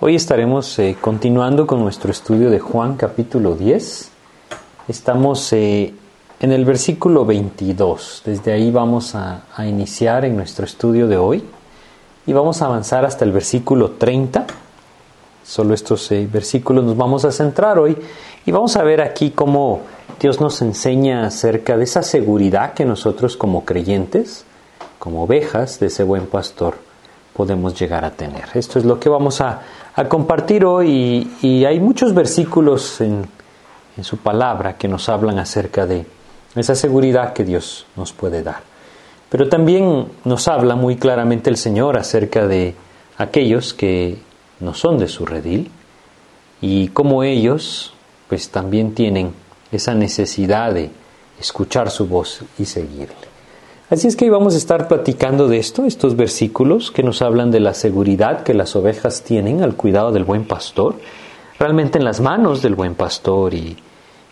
Hoy estaremos eh, continuando con nuestro estudio de Juan capítulo 10. Estamos eh, en el versículo 22. Desde ahí vamos a, iniciar en nuestro estudio de hoy y vamos a avanzar hasta el versículo 30. Solo estos eh, versículos nos vamos a centrar hoy y vamos a ver aquí cómo Dios nos enseña acerca de esa seguridad que nosotros como creyentes, como ovejas de ese buen pastor, podemos llegar a tener. Esto es lo que vamos a, a compartir hoy y, hay muchos versículos en, en su palabra que nos hablan acerca de esa seguridad que Dios nos puede dar. Pero también nos habla muy claramente el Señor acerca de aquellos que no son de su redil y cómo ellos pues también tienen esa necesidad de escuchar su voz y seguirle. Así es que hoy vamos a estar platicando de esto, estos versículos que nos hablan de la seguridad que las ovejas tienen al cuidado del buen pastor, realmente en las manos del buen pastor y,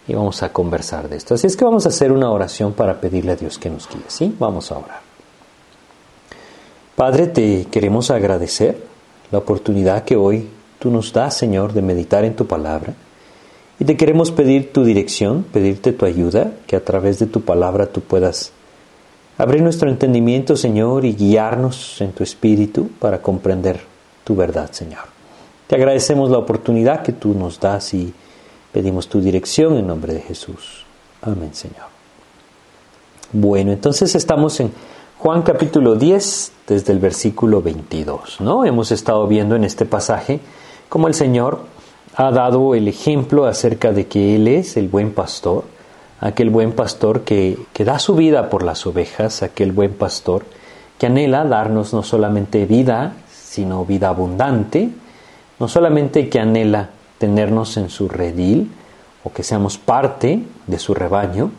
y vamos a conversar de esto. Así es que vamos a hacer una oración para pedirle a Dios que nos guíe, ¿sí? Vamos a orar. Padre, te queremos agradecer la oportunidad que hoy tú nos das, Señor, de meditar en tu palabra. Y te queremos pedir tu dirección, pedirte tu ayuda, que a través de tu palabra tú puedas abrir nuestro entendimiento, Señor, y guiarnos en tu espíritu para comprender tu verdad, Señor. Te agradecemos la oportunidad que tú nos das y pedimos tu dirección en nombre de Jesús. Amén, Señor. Bueno, entonces estamos en Juan capítulo 10, desde el versículo 22, ¿no? Hemos estado viendo en este pasaje cómo el Señor ha dado el ejemplo acerca de que Él es el buen pastor, aquel buen pastor que, que da su vida por las ovejas, aquel buen pastor que anhela darnos no solamente vida, sino vida abundante, no solamente que anhela tenernos en su redil o que seamos parte de su rebaño,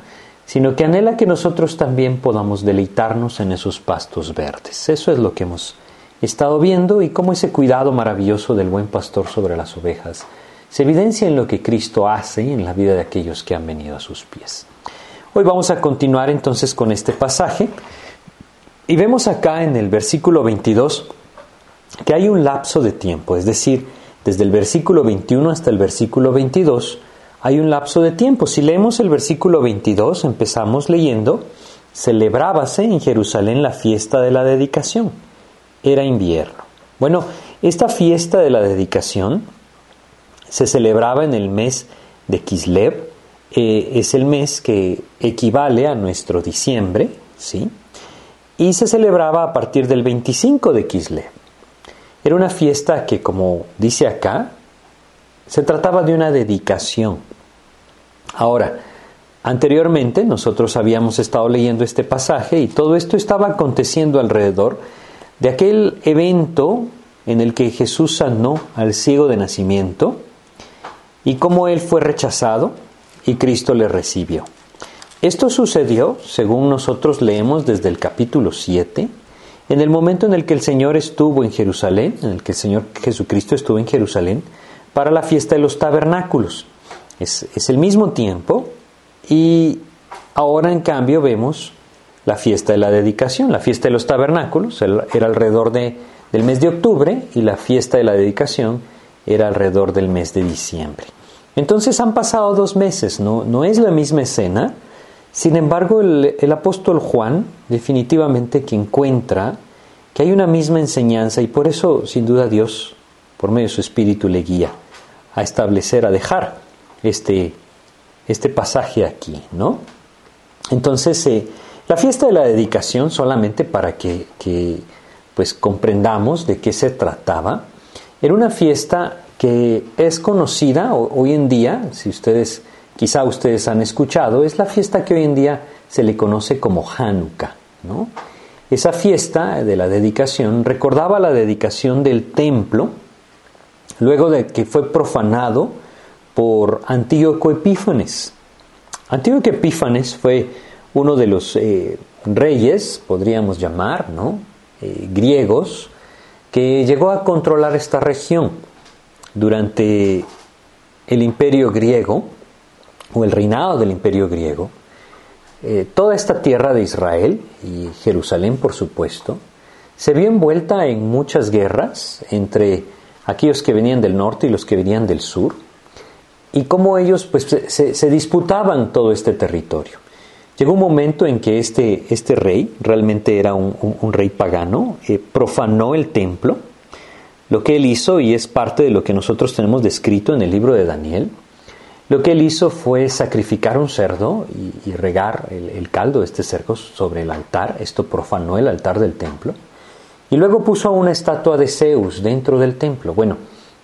sino que anhela que nosotros también podamos deleitarnos en esos pastos verdes. Eso es lo que hemos estado viendo y cómo ese cuidado maravilloso del buen pastor sobre las ovejas se evidencia en lo que Cristo hace en la vida de aquellos que han venido a sus pies. Hoy vamos a continuar entonces con este pasaje y vemos acá en el versículo 22 que hay un lapso de tiempo, es decir, desde el versículo 21 hasta el versículo 22, hay un lapso de tiempo. Si leemos el versículo 22, empezamos leyendo, celebrábase en Jerusalén la fiesta de la dedicación. Era invierno. Bueno, esta fiesta de la dedicación se celebraba en el mes de Kislev, eh, es el mes que equivale a nuestro diciembre, ¿sí? Y se celebraba a partir del 25 de Kislev. Era una fiesta que, como dice acá, se trataba de una dedicación. Ahora, anteriormente nosotros habíamos estado leyendo este pasaje y todo esto estaba aconteciendo alrededor de aquel evento en el que Jesús sanó al ciego de nacimiento y cómo él fue rechazado y Cristo le recibió. Esto sucedió, según nosotros leemos desde el capítulo 7, en el momento en el que el Señor estuvo en Jerusalén, en el que el Señor Jesucristo estuvo en Jerusalén, para la fiesta de los tabernáculos. Es, es el mismo tiempo y ahora en cambio vemos la fiesta de la dedicación. La fiesta de los tabernáculos era alrededor de, del mes de octubre y la fiesta de la dedicación era alrededor del mes de diciembre. Entonces han pasado dos meses, no, no es la misma escena, sin embargo el, apóstol Juan definitivamente que encuentra que hay una misma enseñanza y por eso sin duda Dios, por medio de su espíritu, le guía a establecer, a dejar este, este pasaje aquí, ¿no? Entonces, eh, la fiesta de la dedicación, solamente para que, que, pues comprendamos de qué se trataba, era una fiesta que es conocida hoy en día, si ustedes, quizá ustedes han escuchado, es la fiesta que hoy en día se le conoce como Hanukkah, ¿no? Esa fiesta de la dedicación recordaba la dedicación del templo luego de que fue profanado por Antíoco Epífanes. Antíoco Epífanes fue uno de los eh, reyes, podríamos llamar, ¿no? Eh, griegos, que llegó a controlar esta región durante el imperio griego, o el reinado del imperio griego. Eh, toda esta tierra de Israel, y Jerusalén por supuesto, se vio envuelta en muchas guerras entre aquellos que venían del norte y los que venían del sur, y cómo ellos pues, se, disputaban todo este territorio. Llegó un momento en que este, este rey, realmente era un, rey pagano, eh, profanó el templo. Lo que él hizo, y es parte de lo que nosotros tenemos descrito en el libro de Daniel, lo que él hizo fue sacrificar un cerdo y, regar el, el, caldo de este cerdo sobre el altar. Esto profanó el altar del templo. Y luego puso una estatua de Zeus dentro del templo. Bueno,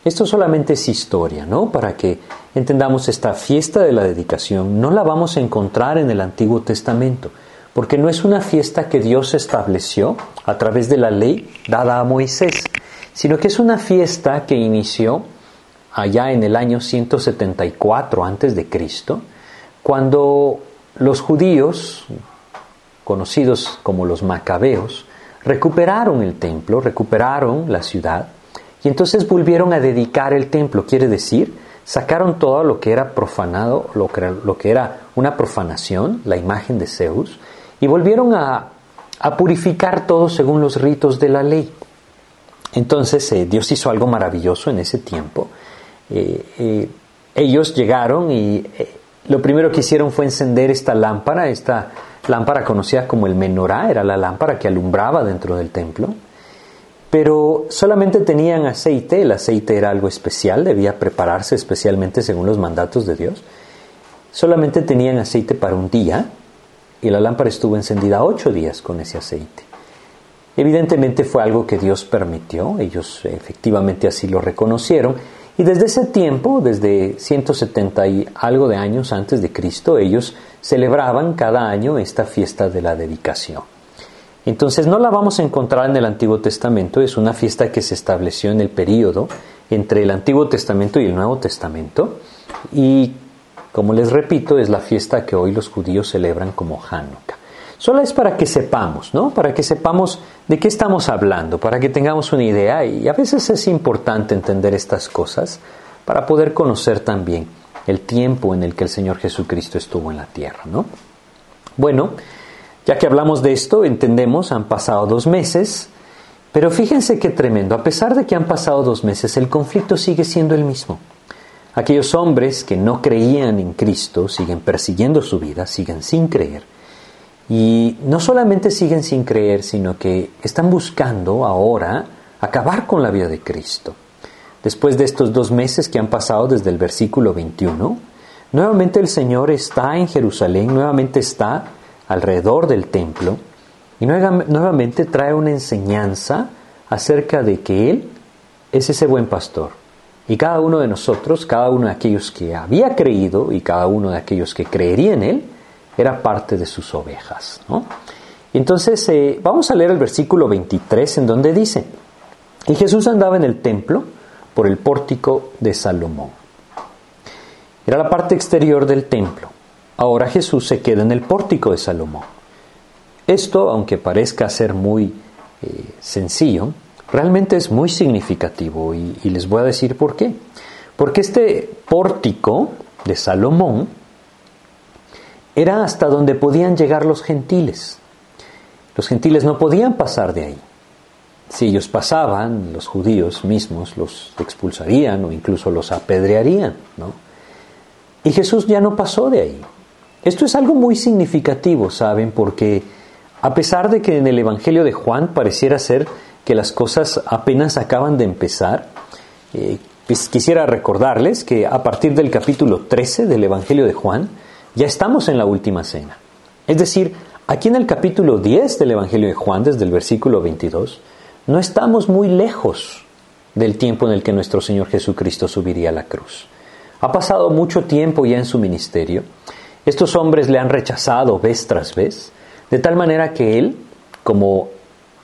esto solamente es historia, ¿no? Para que entendamos esta fiesta de la dedicación, no la vamos a encontrar en el Antiguo Testamento, porque no es una fiesta que Dios estableció a través de la ley dada a Moisés, sino que es una fiesta que inició allá en el año 174 antes de Cristo, cuando los judíos, conocidos como los macabeos, recuperaron el templo, recuperaron la ciudad, y entonces volvieron a dedicar el templo, quiere decir, sacaron todo lo que era profanado, lo que era, lo que era una profanación, la imagen de Zeus, y volvieron a, purificar todo según los ritos de la ley. Entonces eh, Dios hizo algo maravilloso en ese tiempo. Eh, eh, ellos llegaron y lo primero que hicieron fue encender esta lámpara, esta lámpara conocida como el menorá, era la lámpara que alumbraba dentro del templo pero solamente tenían aceite, el aceite era algo especial, debía prepararse especialmente según los mandatos de Dios. Solamente tenían aceite para un día y la lámpara estuvo encendida ocho días con ese aceite. Evidentemente fue algo que Dios permitió, ellos efectivamente así lo reconocieron y desde ese tiempo, desde 170 y algo de años antes de Cristo, ellos celebraban cada año esta fiesta de la dedicación. Entonces no la vamos a encontrar en el Antiguo Testamento, es una fiesta que se estableció en el periodo entre el Antiguo Testamento y el Nuevo Testamento y como les repito es la fiesta que hoy los judíos celebran como Hanukkah. Solo es para que sepamos, ¿no? Para que sepamos de qué estamos hablando, para que tengamos una idea y a veces es importante entender estas cosas para poder conocer también el tiempo en el que el Señor Jesucristo estuvo en la tierra, ¿no? Bueno, ya que hablamos de esto, entendemos, han pasado dos meses, pero fíjense qué tremendo, a pesar de que han pasado dos meses, el conflicto sigue siendo el mismo. Aquellos hombres que no creían en Cristo siguen persiguiendo su vida, siguen sin creer. Y no solamente siguen sin creer, sino que están buscando ahora acabar con la vida de Cristo. Después de estos dos meses que han pasado desde el versículo 21, nuevamente el Señor está en Jerusalén, nuevamente está alrededor del templo y nuevamente trae una enseñanza acerca de que Él es ese buen pastor. Y cada uno de nosotros, cada uno de aquellos que había creído y cada uno de aquellos que creería en Él, era parte de sus ovejas. Entonces, eh, vamos a leer el versículo 23 en donde dice, y Jesús andaba en el templo por el pórtico de Salomón. Era la parte exterior del templo. Ahora Jesús se queda en el pórtico de Salomón. Esto, aunque parezca ser muy eh, sencillo, realmente es muy significativo y les voy a decir por qué. Porque este pórtico de Salomón era hasta donde podían llegar los gentiles. Los gentiles no podían pasar de ahí. Si ellos pasaban, los judíos mismos los expulsarían o incluso los apedrearían. ¿no? Y Jesús ya no pasó de ahí. Esto es algo muy significativo, ¿saben? Porque a pesar de que en el Evangelio de Juan pareciera ser que las cosas apenas acaban de empezar, eh, pues quisiera recordarles que a partir del capítulo 13 del Evangelio de Juan ya estamos en la última cena. Es decir, aquí en el capítulo 10 del Evangelio de Juan, desde el versículo 22, no estamos muy lejos del tiempo en el que nuestro Señor Jesucristo subiría a la cruz. Ha pasado mucho tiempo ya en su ministerio estos hombres le han rechazado vez tras vez, de tal manera que él, como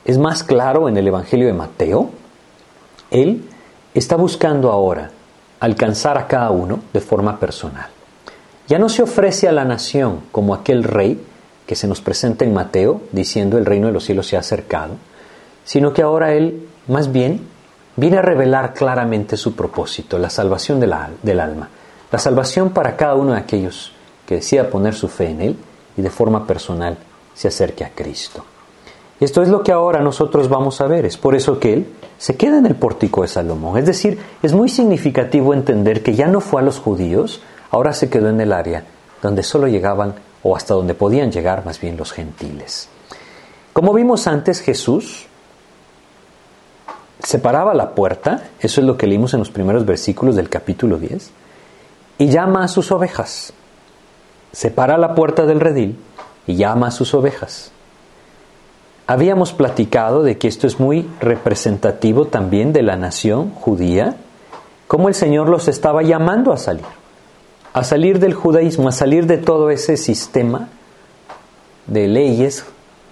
es más claro en el Evangelio de Mateo, él está buscando ahora alcanzar a cada uno de forma personal. Ya no se ofrece a la nación como aquel rey que se nos presenta en Mateo diciendo el reino de los cielos se ha acercado, sino que ahora él más bien viene a revelar claramente su propósito, la salvación del alma, la salvación para cada uno de aquellos que decida poner su fe en Él y de forma personal se acerque a Cristo. Esto es lo que ahora nosotros vamos a ver. Es por eso que Él se queda en el pórtico de Salomón. Es decir, es muy significativo entender que ya no fue a los judíos, ahora se quedó en el área donde solo llegaban o hasta donde podían llegar más bien los gentiles. Como vimos antes, Jesús separaba la puerta, eso es lo que leímos en los primeros versículos del capítulo 10, y llama a sus ovejas. Separa la puerta del redil y llama a sus ovejas. Habíamos platicado de que esto es muy representativo también de la nación judía, como el Señor los estaba llamando a salir, a salir del judaísmo, a salir de todo ese sistema de leyes,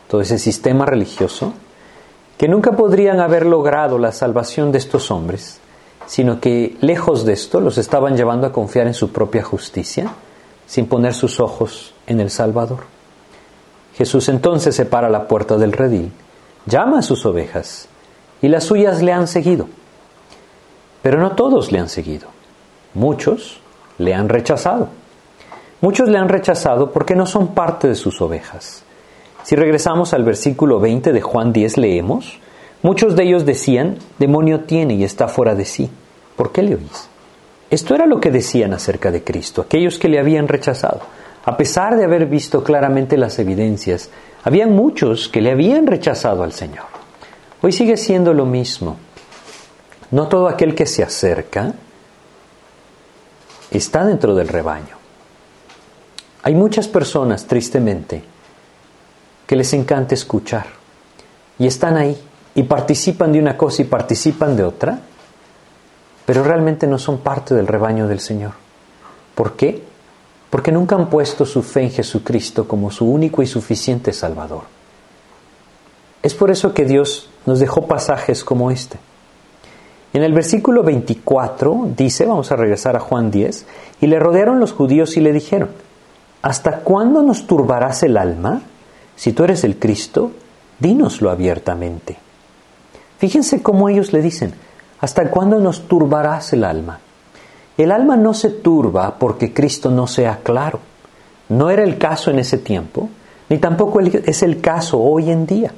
todo ese sistema religioso, que nunca podrían haber logrado la salvación de estos hombres, sino que lejos de esto los estaban llevando a confiar en su propia justicia, sin poner sus ojos en el Salvador. Jesús entonces separa la puerta del redil, llama a sus ovejas, y las suyas le han seguido. Pero no todos le han seguido. Muchos le han rechazado. Muchos le han rechazado porque no son parte de sus ovejas. Si regresamos al versículo 20 de Juan 10 leemos, muchos de ellos decían, demonio tiene y está fuera de sí. ¿Por qué le oís? Esto era lo que decían acerca de Cristo, aquellos que le habían rechazado. A pesar de haber visto claramente las evidencias, habían muchos que le habían rechazado al Señor. Hoy sigue siendo lo mismo. No todo aquel que se acerca está dentro del rebaño. Hay muchas personas, tristemente, que les encanta escuchar. Y están ahí y participan de una cosa y participan de otra, pero realmente no son parte del rebaño del Señor. ¿Por qué? Porque nunca han puesto su fe en Jesucristo como su único y suficiente Salvador. Es por eso que Dios nos dejó pasajes como este. En el versículo 24 dice, vamos a regresar a Juan 10, y le rodearon los judíos y le dijeron, ¿hasta cuándo nos turbarás el alma? Si tú eres el Cristo, dínoslo abiertamente. Fíjense cómo ellos le dicen, ¿hasta cuándo nos turbarás el alma? El alma no se turba porque Cristo no sea claro. No era el caso en ese tiempo, ni tampoco es el caso hoy en día.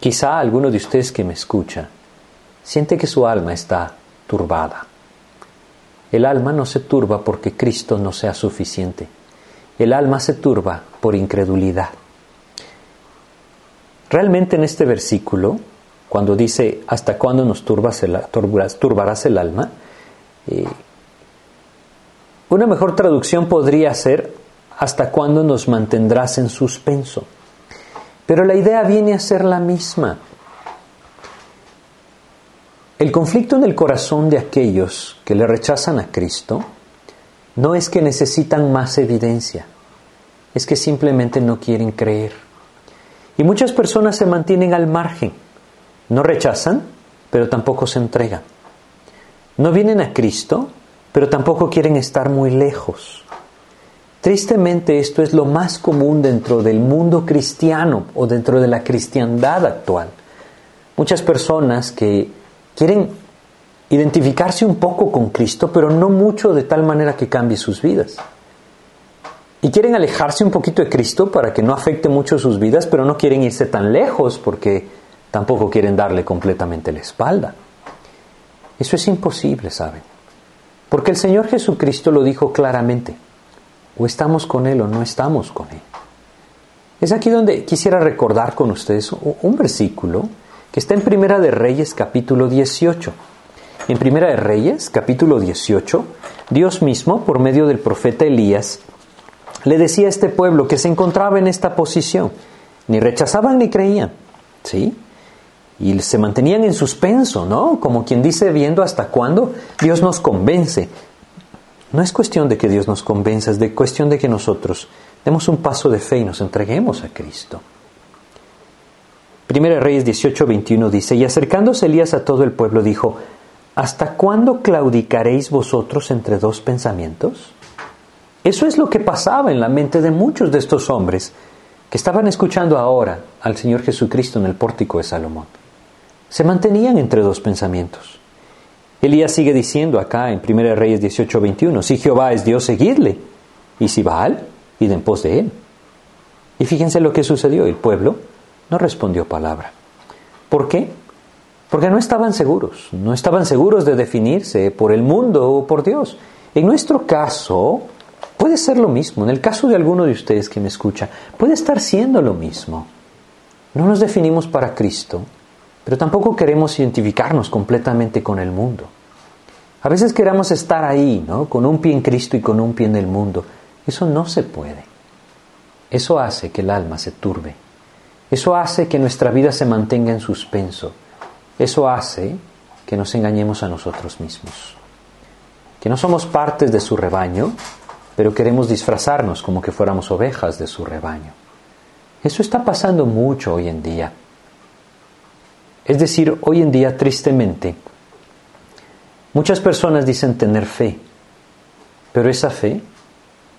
Quizá alguno de ustedes que me escucha siente que su alma está turbada. El alma no se turba porque Cristo no sea suficiente. El alma se turba por incredulidad. Realmente en este versículo, cuando dice, ¿hasta cuándo nos turbas el, turbarás el alma? Eh, una mejor traducción podría ser, ¿hasta cuándo nos mantendrás en suspenso? Pero la idea viene a ser la misma. El conflicto en el corazón de aquellos que le rechazan a Cristo no es que necesitan más evidencia, es que simplemente no quieren creer. Y muchas personas se mantienen al margen. No rechazan, pero tampoco se entregan. No vienen a Cristo, pero tampoco quieren estar muy lejos. Tristemente esto es lo más común dentro del mundo cristiano o dentro de la cristiandad actual. Muchas personas que quieren identificarse un poco con Cristo, pero no mucho de tal manera que cambie sus vidas y quieren alejarse un poquito de Cristo para que no afecte mucho sus vidas, pero no quieren irse tan lejos porque tampoco quieren darle completamente la espalda. Eso es imposible, ¿saben? Porque el Señor Jesucristo lo dijo claramente. O estamos con Él o no estamos con Él. Es aquí donde quisiera recordar con ustedes un versículo que está en Primera de Reyes capítulo 18. En Primera de Reyes capítulo 18, Dios mismo, por medio del profeta Elías, le decía a este pueblo que se encontraba en esta posición. Ni rechazaban ni creían. ¿Sí? Y se mantenían en suspenso, ¿no? Como quien dice, viendo hasta cuándo Dios nos convence. No es cuestión de que Dios nos convenza, es de cuestión de que nosotros demos un paso de fe y nos entreguemos a Cristo. Primera Reyes 18, 21 dice, y acercándose Elías a todo el pueblo dijo, ¿hasta cuándo claudicaréis vosotros entre dos pensamientos? Eso es lo que pasaba en la mente de muchos de estos hombres que estaban escuchando ahora al Señor Jesucristo en el pórtico de Salomón. Se mantenían entre dos pensamientos. Elías sigue diciendo acá en 1 Reyes 18:21, si Jehová es Dios, seguidle, y si Baal, id en pos de él. Y fíjense lo que sucedió, el pueblo no respondió palabra. ¿Por qué? Porque no estaban seguros, no estaban seguros de definirse por el mundo o por Dios. En nuestro caso, puede ser lo mismo. En el caso de alguno de ustedes que me escucha, puede estar siendo lo mismo. No nos definimos para Cristo, pero tampoco queremos identificarnos completamente con el mundo. A veces queremos estar ahí, ¿no? Con un pie en Cristo y con un pie en el mundo. Eso no se puede. Eso hace que el alma se turbe. Eso hace que nuestra vida se mantenga en suspenso. Eso hace que nos engañemos a nosotros mismos. Que no somos partes de su rebaño, pero queremos disfrazarnos como que fuéramos ovejas de su rebaño. Eso está pasando mucho hoy en día. Es decir, hoy en día, tristemente, muchas personas dicen tener fe, pero esa fe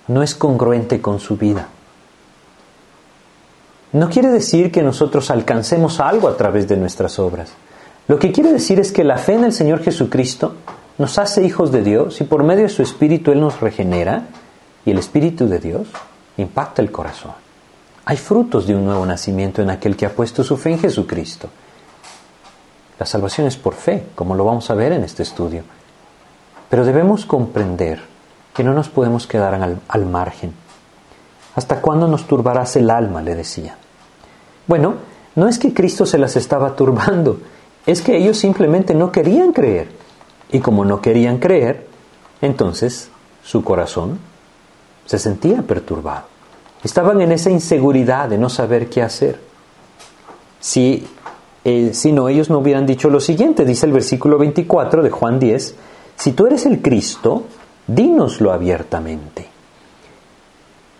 no es congruente con su vida. No quiere decir que nosotros alcancemos algo a través de nuestras obras. Lo que quiere decir es que la fe en el Señor Jesucristo nos hace hijos de Dios y por medio de su Espíritu Él nos regenera y el Espíritu de Dios impacta el corazón. Hay frutos de un nuevo nacimiento en aquel que ha puesto su fe en Jesucristo. La salvación es por fe, como lo vamos a ver en este estudio. Pero debemos comprender que no nos podemos quedar al, al margen ¿Hasta cuándo nos turbarás el alma? le decía. Bueno, no es que Cristo se las estaba turbando, es que ellos simplemente no querían creer. Y como no querían creer, entonces su corazón se sentía perturbado. Estaban en esa inseguridad de no saber qué hacer. Si, eh, si no, ellos no hubieran dicho lo siguiente, dice el versículo 24 de Juan 10, si tú eres el Cristo, dínoslo abiertamente.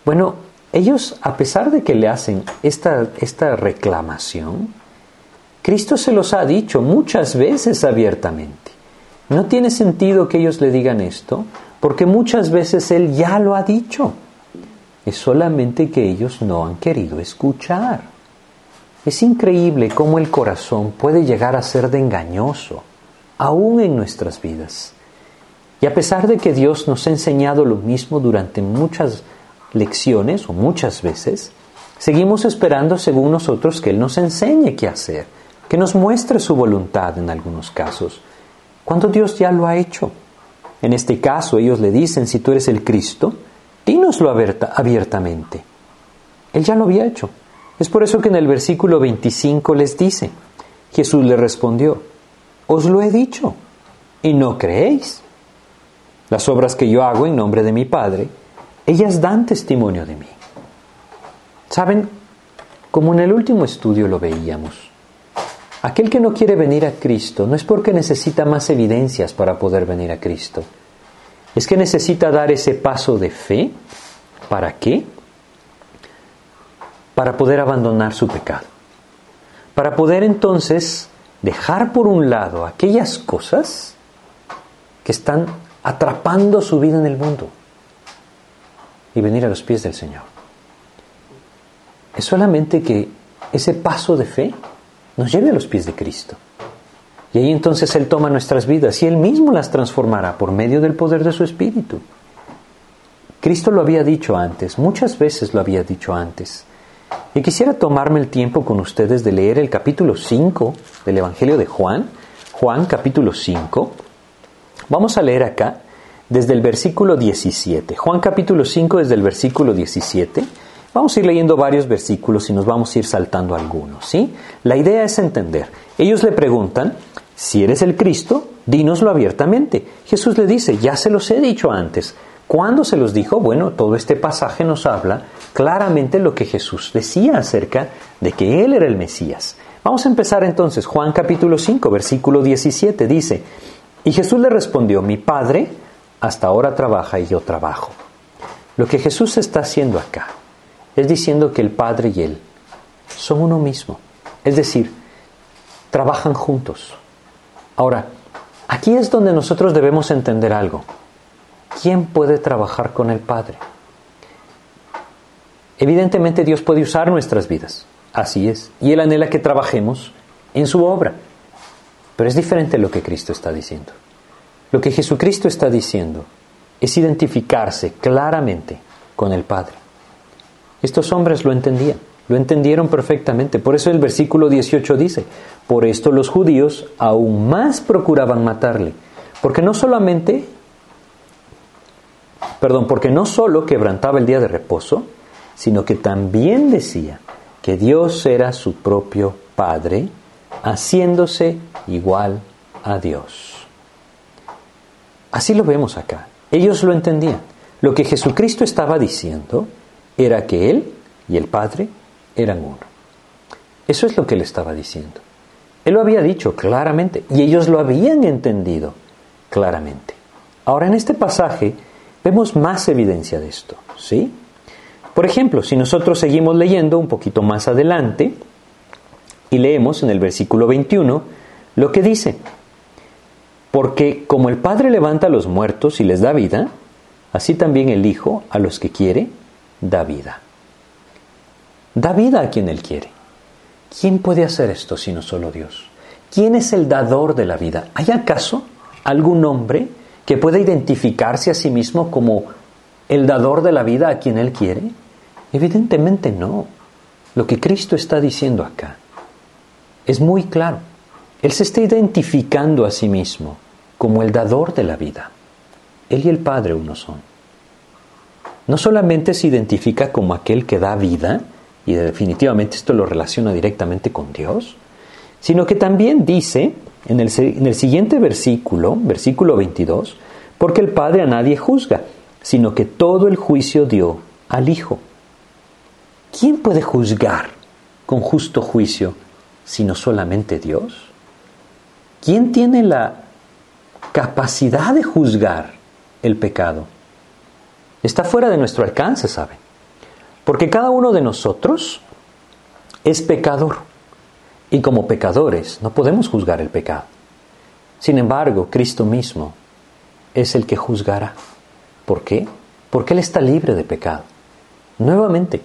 Bueno, ellos, a pesar de que le hacen esta, esta reclamación, Cristo se los ha dicho muchas veces abiertamente. No tiene sentido que ellos le digan esto, porque muchas veces Él ya lo ha dicho. Es solamente que ellos no han querido escuchar. Es increíble cómo el corazón puede llegar a ser de engañoso, aún en nuestras vidas. Y a pesar de que Dios nos ha enseñado lo mismo durante muchas lecciones, o muchas veces, seguimos esperando según nosotros que Él nos enseñe qué hacer, que nos muestre su voluntad en algunos casos, cuando Dios ya lo ha hecho. En este caso ellos le dicen, si tú eres el Cristo, dínoslo abiertamente. Él ya lo había hecho. Es por eso que en el versículo 25 les dice, Jesús le respondió, os lo he dicho, y no creéis. Las obras que yo hago en nombre de mi Padre, ellas dan testimonio de mí. ¿Saben? Como en el último estudio lo veíamos, aquel que no quiere venir a Cristo no es porque necesita más evidencias para poder venir a Cristo. Es que necesita dar ese paso de fe. ¿Para qué? Para poder abandonar su pecado. Para poder entonces dejar por un lado aquellas cosas que están atrapando su vida en el mundo y venir a los pies del Señor. Es solamente que ese paso de fe nos lleve a los pies de Cristo. Y ahí entonces Él toma nuestras vidas y Él mismo las transformará por medio del poder de su Espíritu. Cristo lo había dicho antes, muchas veces lo había dicho antes. Y quisiera tomarme el tiempo con ustedes de leer el capítulo 5 del Evangelio de Juan, Juan capítulo 5. Vamos a leer acá desde el versículo 17. Juan capítulo 5 desde el versículo 17. Vamos a ir leyendo varios versículos y nos vamos a ir saltando algunos, ¿sí? La idea es entender. Ellos le preguntan, si eres el Cristo, dínoslo abiertamente. Jesús le dice, ya se los he dicho antes. ¿Cuándo se los dijo? Bueno, todo este pasaje nos habla claramente lo que Jesús decía acerca de que Él era el Mesías. Vamos a empezar entonces. Juan capítulo 5, versículo 17 dice, y Jesús le respondió, mi Padre hasta ahora trabaja y yo trabajo. Lo que Jesús está haciendo acá es diciendo que el Padre y Él son uno mismo. Es decir, trabajan juntos. Ahora, aquí es donde nosotros debemos entender algo. ¿Quién puede trabajar con el Padre? Evidentemente Dios puede usar nuestras vidas, así es, y Él anhela que trabajemos en su obra. Pero es diferente lo que Cristo está diciendo. Lo que Jesucristo está diciendo es identificarse claramente con el Padre. Estos hombres lo entendían. lo entendieron perfectamente. Por eso el versículo 18 dice, por esto los judíos aún más procuraban matarle, porque no solamente, perdón, porque no solo quebrantaba el día de reposo, sino que también decía que Dios era su propio Padre, haciéndose igual a Dios. Así lo vemos acá. Ellos lo entendían. Lo que Jesucristo estaba diciendo era que Él y el Padre eran uno. Eso es lo que Él estaba diciendo. Él lo había dicho claramente y ellos lo habían entendido claramente. Ahora en este pasaje vemos más evidencia de esto, ¿sí? Por ejemplo, si nosotros seguimos leyendo un poquito más adelante y leemos en el versículo 21 lo que dice, porque como el Padre levanta a los muertos y les da vida, así también el Hijo a los que quiere da vida. Da vida a quien Él quiere. ¿Quién puede hacer esto sino solo Dios? ¿Quién es el dador de la vida? ¿Hay acaso algún hombre que pueda identificarse a sí mismo como el dador de la vida a quien Él quiere? Evidentemente no. Lo que Cristo está diciendo acá es muy claro. Él se está identificando a sí mismo como el dador de la vida. Él y el Padre uno son. No solamente se identifica como aquel que da vida, y definitivamente esto lo relaciona directamente con Dios, sino que también dice en el, en el siguiente versículo, versículo 22, porque el Padre a nadie juzga, sino que todo el juicio dio al Hijo. ¿Quién puede juzgar con justo juicio sino solamente Dios? ¿Quién tiene la capacidad de juzgar el pecado? Está fuera de nuestro alcance, ¿saben? Porque cada uno de nosotros es pecador. Y como pecadores no podemos juzgar el pecado. Sin embargo, Cristo mismo es el que juzgará. ¿Por qué? Porque Él está libre de pecado. Nuevamente,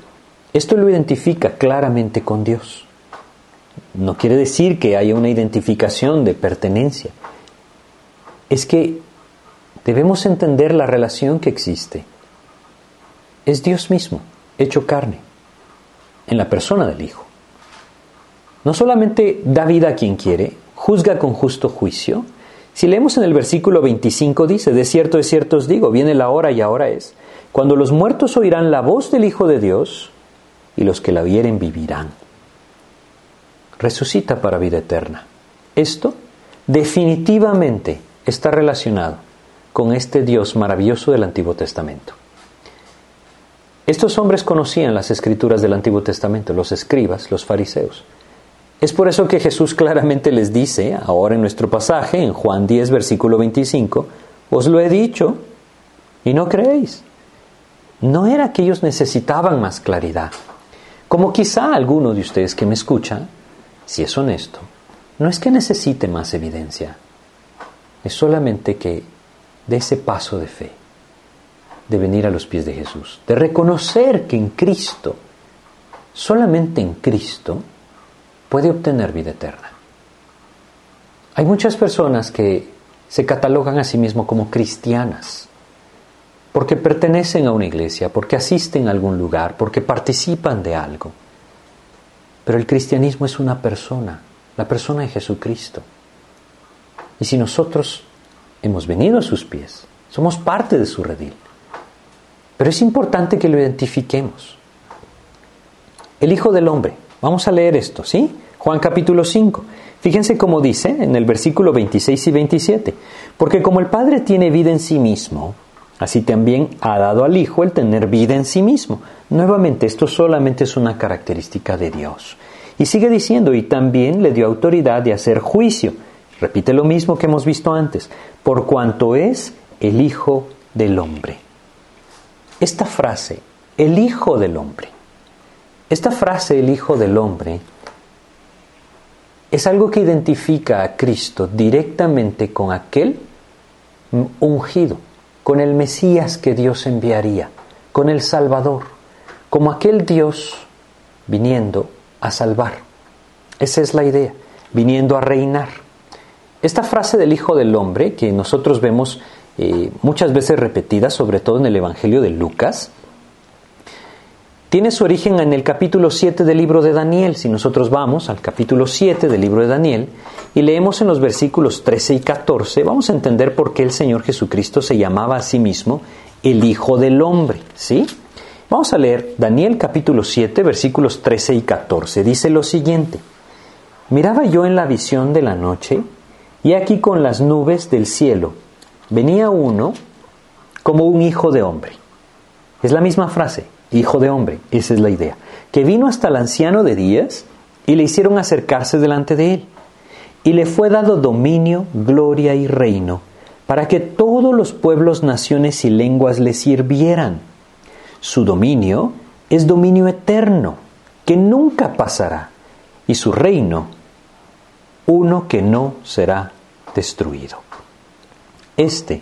esto lo identifica claramente con Dios. No quiere decir que haya una identificación de pertenencia. Es que debemos entender la relación que existe. Es Dios mismo, hecho carne, en la persona del Hijo. No solamente da vida a quien quiere, juzga con justo juicio. Si leemos en el versículo 25 dice, de cierto, de cierto os digo, viene la hora y ahora es, cuando los muertos oirán la voz del Hijo de Dios y los que la vieren vivirán. Resucita para vida eterna. Esto definitivamente está relacionado con este Dios maravilloso del Antiguo Testamento. Estos hombres conocían las escrituras del Antiguo Testamento, los escribas, los fariseos. Es por eso que Jesús claramente les dice, ahora en nuestro pasaje, en Juan 10, versículo 25, os lo he dicho y no creéis. No era que ellos necesitaban más claridad. Como quizá alguno de ustedes que me escucha, si es honesto, no es que necesite más evidencia, es solamente que de ese paso de fe, de venir a los pies de Jesús, de reconocer que en Cristo, solamente en Cristo, puede obtener vida eterna. Hay muchas personas que se catalogan a sí mismos como cristianas, porque pertenecen a una iglesia, porque asisten a algún lugar, porque participan de algo. Pero el cristianismo es una persona, la persona de Jesucristo. Y si nosotros hemos venido a sus pies, somos parte de su redil. Pero es importante que lo identifiquemos. El Hijo del Hombre, vamos a leer esto, ¿sí? Juan capítulo 5. Fíjense cómo dice en el versículo 26 y 27. Porque como el Padre tiene vida en sí mismo, así también ha dado al Hijo el tener vida en sí mismo. Nuevamente, esto solamente es una característica de Dios. Y sigue diciendo, y también le dio autoridad de hacer juicio. Repite lo mismo que hemos visto antes, por cuanto es el Hijo del Hombre. Esta frase, el Hijo del Hombre, esta frase, el Hijo del Hombre, es algo que identifica a Cristo directamente con aquel ungido, con el Mesías que Dios enviaría, con el Salvador, como aquel Dios viniendo a salvar. Esa es la idea, viniendo a reinar. Esta frase del Hijo del Hombre, que nosotros vemos eh, muchas veces repetida, sobre todo en el Evangelio de Lucas, tiene su origen en el capítulo 7 del libro de Daniel. Si nosotros vamos al capítulo 7 del libro de Daniel y leemos en los versículos 13 y 14, vamos a entender por qué el Señor Jesucristo se llamaba a sí mismo el Hijo del Hombre, ¿sí? Vamos a leer Daniel capítulo 7, versículos 13 y 14. Dice lo siguiente, miraba yo en la visión de la noche, y aquí con las nubes del cielo venía uno como un hijo de hombre. Es la misma frase, hijo de hombre, esa es la idea, que vino hasta el anciano de días y le hicieron acercarse delante de él. Y le fue dado dominio, gloria y reino, para que todos los pueblos, naciones y lenguas le sirvieran. Su dominio es dominio eterno, que nunca pasará, y su reino, uno que no será destruido. Este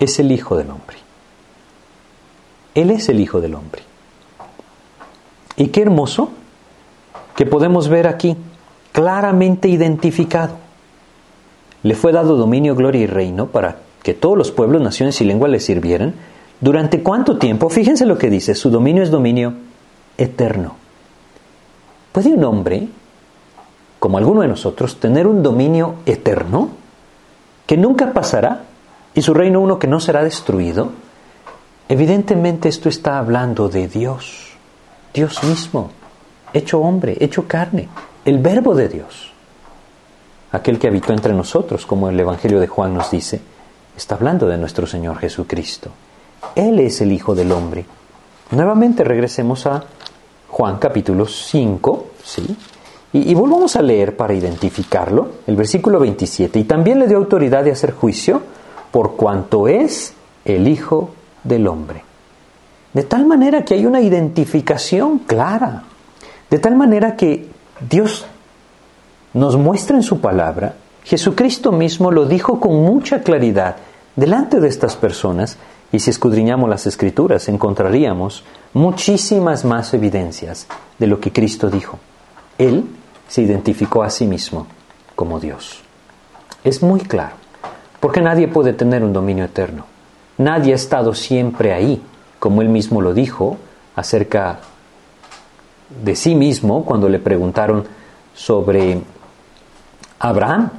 es el Hijo del Hombre. Él es el Hijo del Hombre. Y qué hermoso que podemos ver aquí, claramente identificado. Le fue dado dominio, gloria y reino para que todos los pueblos, naciones y lenguas le sirvieran ¿Durante cuánto tiempo? Fíjense lo que dice, su dominio es dominio eterno. ¿Puede un hombre, como alguno de nosotros, tener un dominio eterno que nunca pasará y su reino uno que no será destruido? Evidentemente esto está hablando de Dios, Dios mismo, hecho hombre, hecho carne, el verbo de Dios, aquel que habitó entre nosotros, como el Evangelio de Juan nos dice, está hablando de nuestro Señor Jesucristo. Él es el Hijo del Hombre. Nuevamente regresemos a Juan capítulo 5, ¿sí? Y, y, volvamos a leer para identificarlo, el versículo 27. Y también le dio autoridad de hacer juicio por cuanto es el Hijo del Hombre. De tal manera que hay una identificación clara. De tal manera que Dios nos muestra en su palabra, Jesucristo mismo lo dijo con mucha claridad delante de estas personas y si escudriñamos las escrituras, encontraríamos muchísimas más evidencias de lo que Cristo dijo. Él se identificó a sí mismo como Dios. Es muy claro, porque nadie puede tener un dominio eterno. Nadie ha estado siempre ahí, como él mismo lo dijo acerca de sí mismo cuando le preguntaron sobre Abraham,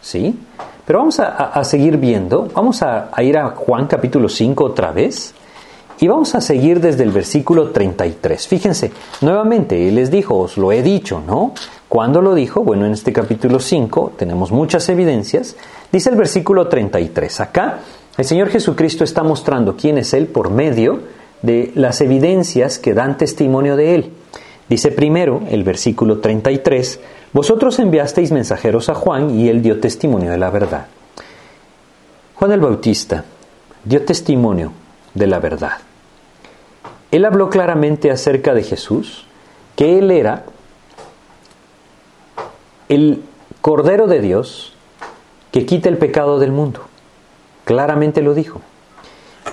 ¿sí? Pero vamos a, seguir viendo, vamos a, ir a Juan capítulo 5 otra vez y vamos a seguir desde el versículo 33. Fíjense, nuevamente, Él les dijo, os lo he dicho, ¿no? ¿Cuándo lo dijo? Bueno, en este capítulo 5 tenemos muchas evidencias. Dice el versículo 33, acá el Señor Jesucristo está mostrando quién es Él por medio de las evidencias que dan testimonio de Él. Dice primero el versículo 33, vosotros enviasteis mensajeros a Juan y él dio testimonio de la verdad. Juan el Bautista dio testimonio de la verdad. Él habló claramente acerca de Jesús, que él era el Cordero de Dios que quita el pecado del mundo. Claramente lo dijo.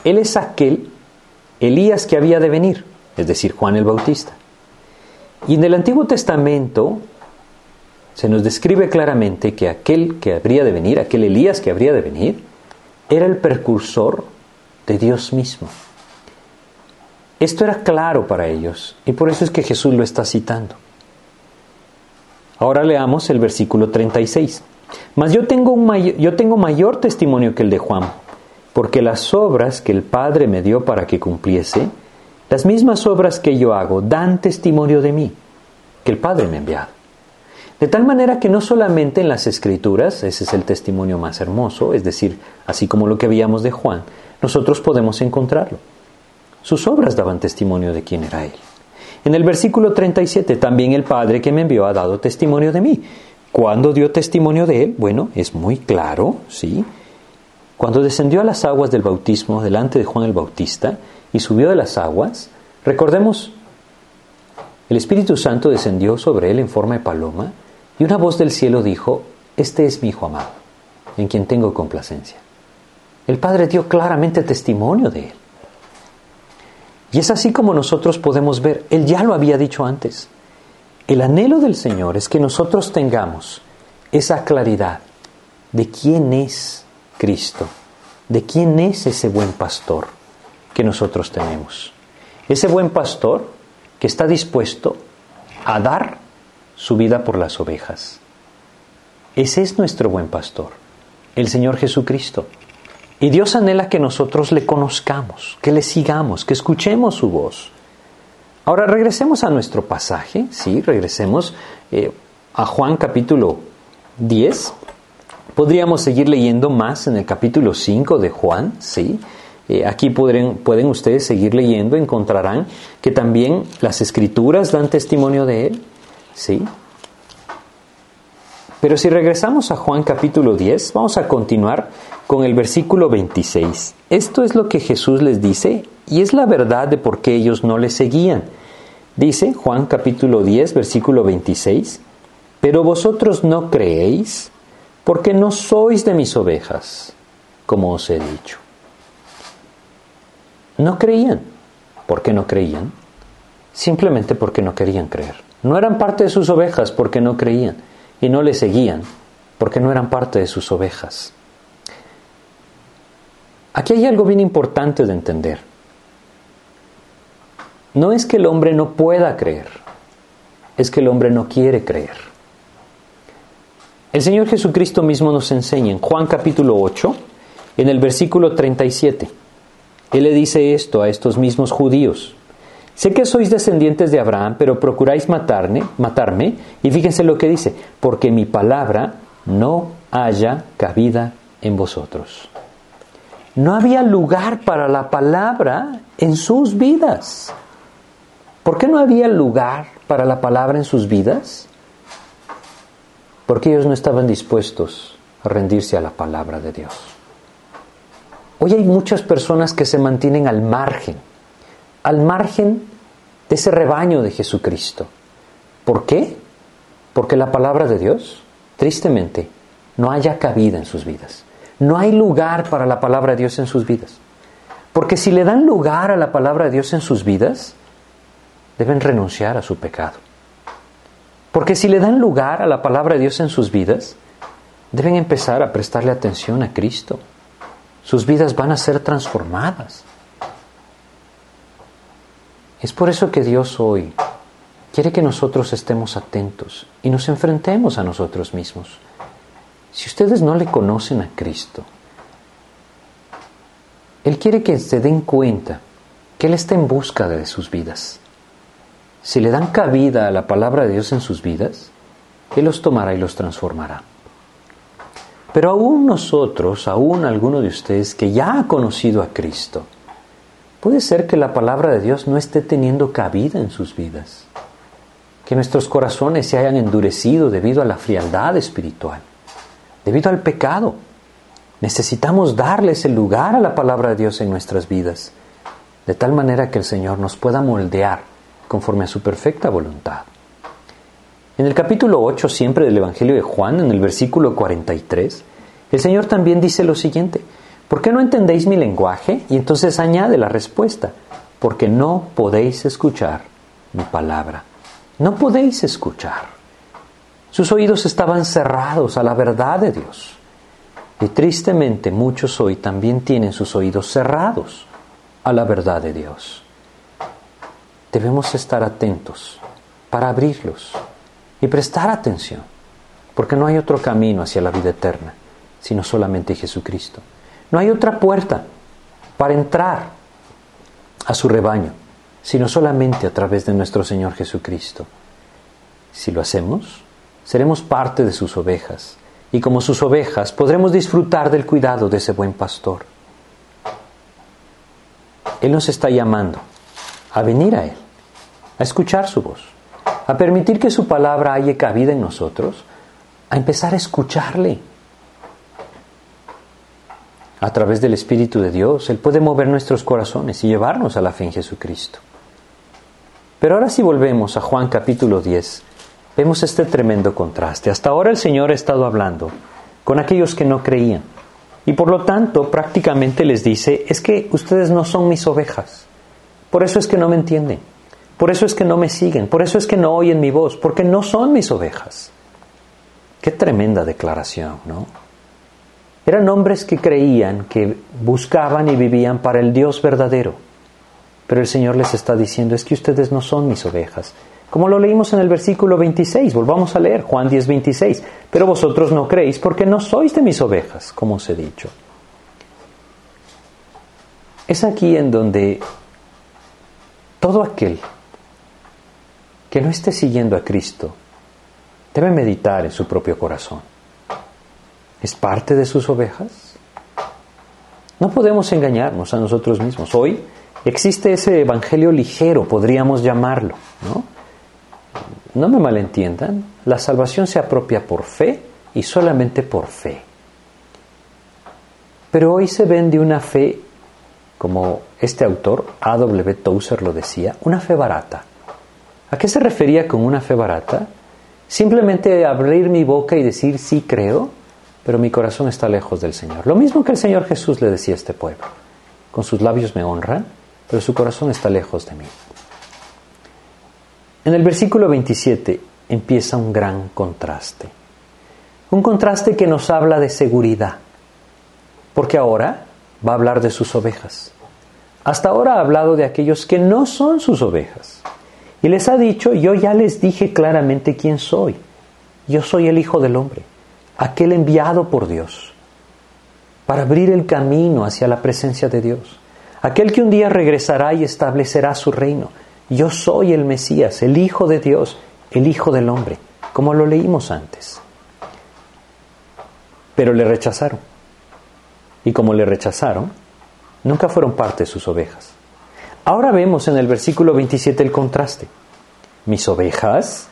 Él es aquel Elías que había de venir, es decir, Juan el Bautista. Y en el Antiguo Testamento se nos describe claramente que aquel que habría de venir, aquel Elías que habría de venir, era el precursor de Dios mismo. Esto era claro para ellos y por eso es que Jesús lo está citando. Ahora leamos el versículo 36. Mas yo tengo, un yo tengo mayor testimonio que el de Juan, porque las obras que el Padre me dio para que cumpliese, las mismas obras que yo hago dan testimonio de mí, que el Padre me ha enviado. De tal manera que no solamente en las escrituras, ese es el testimonio más hermoso, es decir, así como lo que veíamos de Juan, nosotros podemos encontrarlo. Sus obras daban testimonio de quién era Él. En el versículo 37, también el Padre que me envió ha dado testimonio de mí. ¿Cuándo dio testimonio de Él? Bueno, es muy claro, ¿sí? Cuando descendió a las aguas del bautismo delante de Juan el Bautista y subió de las aguas, recordemos, el Espíritu Santo descendió sobre él en forma de paloma y una voz del cielo dijo, Este es mi Hijo amado, en quien tengo complacencia. El Padre dio claramente testimonio de él. Y es así como nosotros podemos ver, Él ya lo había dicho antes. El anhelo del Señor es que nosotros tengamos esa claridad de quién es Cristo, de quién es ese buen pastor que nosotros tenemos. Ese buen pastor que está dispuesto a dar su vida por las ovejas. Ese es nuestro buen pastor, el Señor Jesucristo. Y Dios anhela que nosotros le conozcamos, que le sigamos, que escuchemos su voz. Ahora regresemos a nuestro pasaje, sí, regresemos eh, a Juan capítulo 10. Podríamos seguir leyendo más en el capítulo 5 de Juan, sí. Eh, aquí pueden, ustedes seguir leyendo, encontrarán que también las escrituras dan testimonio de él, sí. Pero si regresamos a Juan capítulo 10, vamos a continuar con el versículo 26. Esto es lo que Jesús les dice y es la verdad de por qué ellos no le seguían. Dice Juan capítulo 10, versículo 26, pero vosotros no creéis porque no sois de mis ovejas, como os he dicho. No creían. ¿Por qué no creían? Simplemente porque no querían creer. No eran parte de sus ovejas porque no creían y no le seguían porque no eran parte de sus ovejas. Aquí hay algo bien importante de entender. No es que el hombre no pueda creer, es que el hombre no quiere creer. El Señor Jesucristo mismo nos enseña en Juan capítulo 8, en el versículo 37. Él le dice esto a estos mismos judíos. Sé que sois descendientes de Abraham, pero procuráis matarme, matarme, y fíjense lo que dice, porque mi palabra no haya cabida en vosotros. No había lugar para la palabra en sus vidas. ¿Por qué no había lugar para la palabra en sus vidas? Porque ellos no estaban dispuestos a rendirse a la palabra de Dios. Hoy hay muchas personas que se mantienen al margen al margen de ese rebaño de Jesucristo. ¿Por qué? Porque la palabra de Dios, tristemente, no haya cabida en sus vidas. No hay lugar para la palabra de Dios en sus vidas. Porque si le dan lugar a la palabra de Dios en sus vidas, deben renunciar a su pecado. Porque si le dan lugar a la palabra de Dios en sus vidas, deben empezar a prestarle atención a Cristo. Sus vidas van a ser transformadas. Es por eso que Dios hoy quiere que nosotros estemos atentos y nos enfrentemos a nosotros mismos. Si ustedes no le conocen a Cristo, Él quiere que se den cuenta que Él está en busca de sus vidas. Si le dan cabida a la palabra de Dios en sus vidas, Él los tomará y los transformará. Pero aún nosotros, aún alguno de ustedes que ya ha conocido a Cristo, Puede ser que la palabra de Dios no esté teniendo cabida en sus vidas, que nuestros corazones se hayan endurecido debido a la frialdad espiritual, debido al pecado. Necesitamos darles el lugar a la palabra de Dios en nuestras vidas, de tal manera que el Señor nos pueda moldear conforme a su perfecta voluntad. En el capítulo 8 siempre del Evangelio de Juan, en el versículo 43, el Señor también dice lo siguiente, ¿Por qué no entendéis mi lenguaje? Y entonces añade la respuesta, porque no podéis escuchar mi palabra. No podéis escuchar. Sus oídos estaban cerrados a la verdad de Dios. Y tristemente muchos hoy también tienen sus oídos cerrados a la verdad de Dios. Debemos estar atentos para abrirlos y prestar atención, porque no hay otro camino hacia la vida eterna, sino solamente Jesucristo. No hay otra puerta para entrar a su rebaño, sino solamente a través de nuestro Señor Jesucristo. Si lo hacemos, seremos parte de sus ovejas y como sus ovejas podremos disfrutar del cuidado de ese buen pastor. Él nos está llamando a venir a Él, a escuchar su voz, a permitir que su palabra haya cabida en nosotros, a empezar a escucharle a través del Espíritu de Dios, Él puede mover nuestros corazones y llevarnos a la fe en Jesucristo. Pero ahora si volvemos a Juan capítulo 10, vemos este tremendo contraste. Hasta ahora el Señor ha estado hablando con aquellos que no creían. Y por lo tanto prácticamente les dice, es que ustedes no son mis ovejas. Por eso es que no me entienden. Por eso es que no me siguen. Por eso es que no oyen mi voz. Porque no son mis ovejas. Qué tremenda declaración, ¿no? Eran hombres que creían, que buscaban y vivían para el Dios verdadero. Pero el Señor les está diciendo, es que ustedes no son mis ovejas. Como lo leímos en el versículo 26, volvamos a leer Juan 10, 26. Pero vosotros no creéis porque no sois de mis ovejas, como os he dicho. Es aquí en donde todo aquel que no esté siguiendo a Cristo debe meditar en su propio corazón. ¿Es parte de sus ovejas? No podemos engañarnos a nosotros mismos. Hoy existe ese evangelio ligero, podríamos llamarlo, ¿no? Me malentiendan, la salvación se apropia por fe y solamente por fe. Pero hoy se vende una fe, como este autor, A.W. Tozer lo decía, una fe barata. ¿A qué se refería con una fe barata? Simplemente abrir mi boca y decir sí creo, pero mi corazón está lejos del Señor. Lo mismo que el Señor Jesús le decía a este pueblo. Con sus labios me honran, pero su corazón está lejos de mí. En el versículo 27 empieza un gran contraste. Un contraste que nos habla de seguridad, porque ahora va a hablar de sus ovejas. Hasta ahora ha hablado de aquellos que no son sus ovejas. Y les ha dicho, yo ya les dije claramente quién soy. Yo soy el Hijo del Hombre, aquel enviado por Dios, para abrir el camino hacia la presencia de Dios. Aquel que un día regresará y establecerá su reino. Yo soy el Mesías, el Hijo de Dios, el Hijo del Hombre, como lo leímos antes. Pero le rechazaron. Y como le rechazaron, nunca fueron parte de sus ovejas. Ahora vemos en el versículo 27 el contraste. Mis ovejas,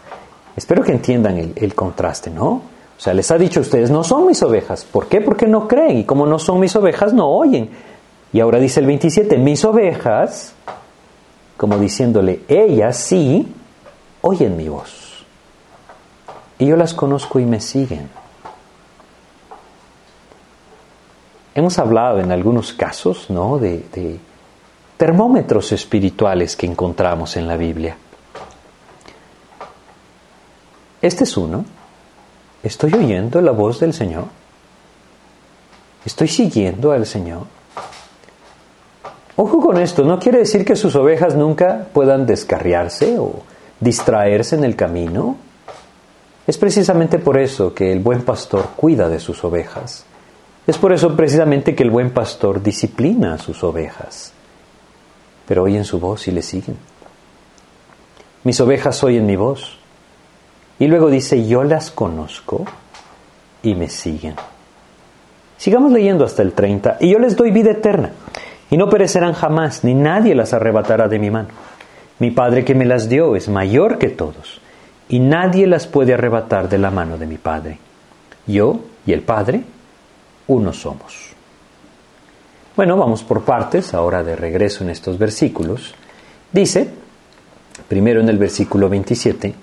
espero que entiendan el, el, contraste, ¿no? O sea, les ha dicho ustedes, no son mis ovejas. ¿Por qué? Porque no creen. Y como no son mis ovejas, no oyen. Y ahora dice el 27, mis ovejas, como diciéndole, ellas sí oyen mi voz. Y yo las conozco y me siguen. Hemos hablado en algunos casos, ¿no? de, de termómetros espirituales que encontramos en la Biblia. Este es uno. ¿Estoy oyendo la voz del Señor? ¿Estoy siguiendo al Señor? Ojo con esto, no quiere decir que sus ovejas nunca puedan descarriarse o distraerse en el camino. Es precisamente por eso que el buen pastor cuida de sus ovejas. Es por eso precisamente que el buen pastor disciplina a sus ovejas pero oyen su voz y le siguen. Mis ovejas oyen mi voz. Y luego dice, yo las conozco y me siguen. Sigamos leyendo hasta el 30. Y yo les doy vida eterna, y no perecerán jamás, ni nadie las arrebatará de mi mano. Mi Padre que me las dio es mayor que todos, y nadie las puede arrebatar de la mano de mi Padre. Yo y el Padre, uno somos. Bueno, vamos por partes, ahora de regreso en estos versículos. Dice, primero en el versículo 27,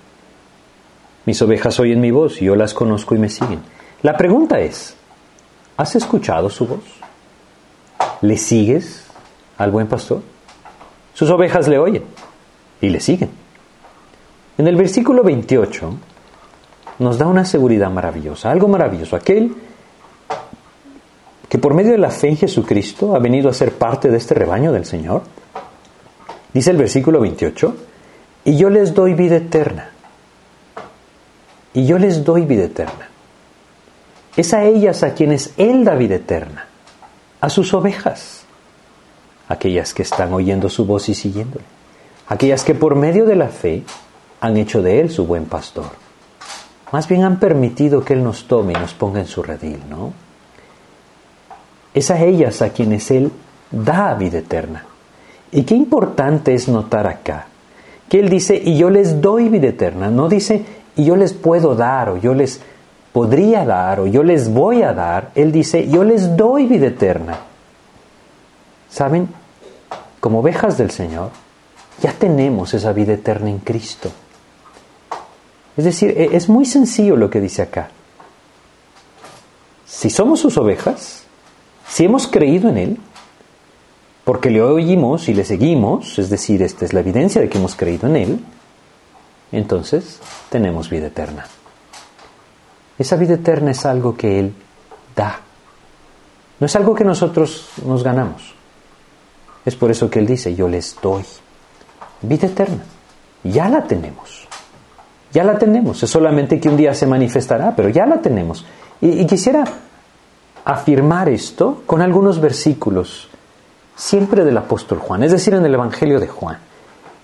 mis ovejas oyen mi voz yo las conozco y me siguen. La pregunta es, ¿has escuchado su voz? ¿Le sigues al buen pastor? Sus ovejas le oyen y le siguen. En el versículo 28 nos da una seguridad maravillosa, algo maravilloso. Aquel que por medio de la fe en Jesucristo ha venido a ser parte de este rebaño del Señor? Dice el versículo 28, y yo les doy vida eterna. Y yo les doy vida eterna. Es a ellas a quienes Él da vida eterna, a sus ovejas, aquellas que están oyendo su voz y siguiéndole, aquellas que por medio de la fe han hecho de Él su buen pastor. Más bien han permitido que Él nos tome y nos ponga en su redil, ¿no? es a ellas a quienes Él da vida eterna. Y qué importante es notar acá que Él dice, y yo les doy vida eterna, no dice, y yo les puedo dar, o yo les podría dar, o yo les voy a dar. Él dice, yo les doy vida eterna. ¿Saben? Como ovejas del Señor, ya tenemos esa vida eterna en Cristo. Es decir, e-, es muy sencillo lo que dice acá. Si somos sus ovejas, si hemos creído en Él, porque le oímos y le seguimos, es decir, esta es la evidencia de que hemos creído en Él, entonces tenemos vida eterna. Esa vida eterna es algo que Él da. No es algo que nosotros nos ganamos. Es por eso que Él dice, yo les doy vida eterna. Ya la tenemos. Ya la tenemos. Es solamente que un día se manifestará, pero ya la tenemos. Y, quisiera afirmar esto con algunos versículos, siempre del apóstol Juan, es decir, en el Evangelio de Juan.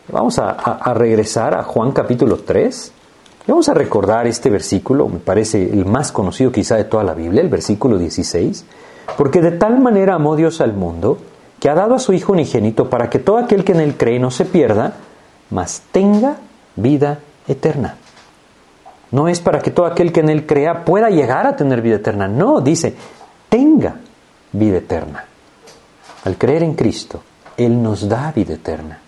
Vamos a, regresar a Juan capítulo 3 vamos a recordar este versículo, me parece el más conocido quizá de toda la Biblia, el versículo 16, porque de tal manera amó Dios al mundo que ha dado a su Hijo unigénito para que todo aquel que en él cree no se pierda, mas tenga vida eterna. No es para que todo aquel que en él crea pueda llegar a tener vida eterna, no, dice, tenga vida eterna. Al creer en Cristo, Él nos da vida eterna.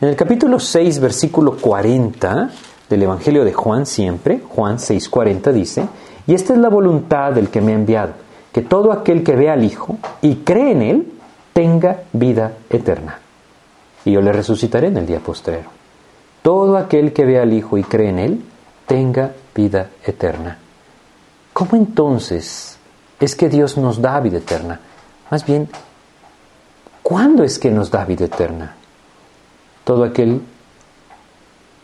En el capítulo 6, versículo 40, del Evangelio de Juan siempre, Juan 6:40 dice, y esta es la voluntad del que me ha enviado, que todo aquel que vea al Hijo y cree en Él, tenga vida eterna. Y yo le resucitaré en el día postrero. Todo aquel que vea al Hijo y cree en Él, tenga vida eterna. ¿Cómo entonces es que Dios nos da vida eterna? Más bien, ¿cuándo es que nos da vida eterna? Todo aquel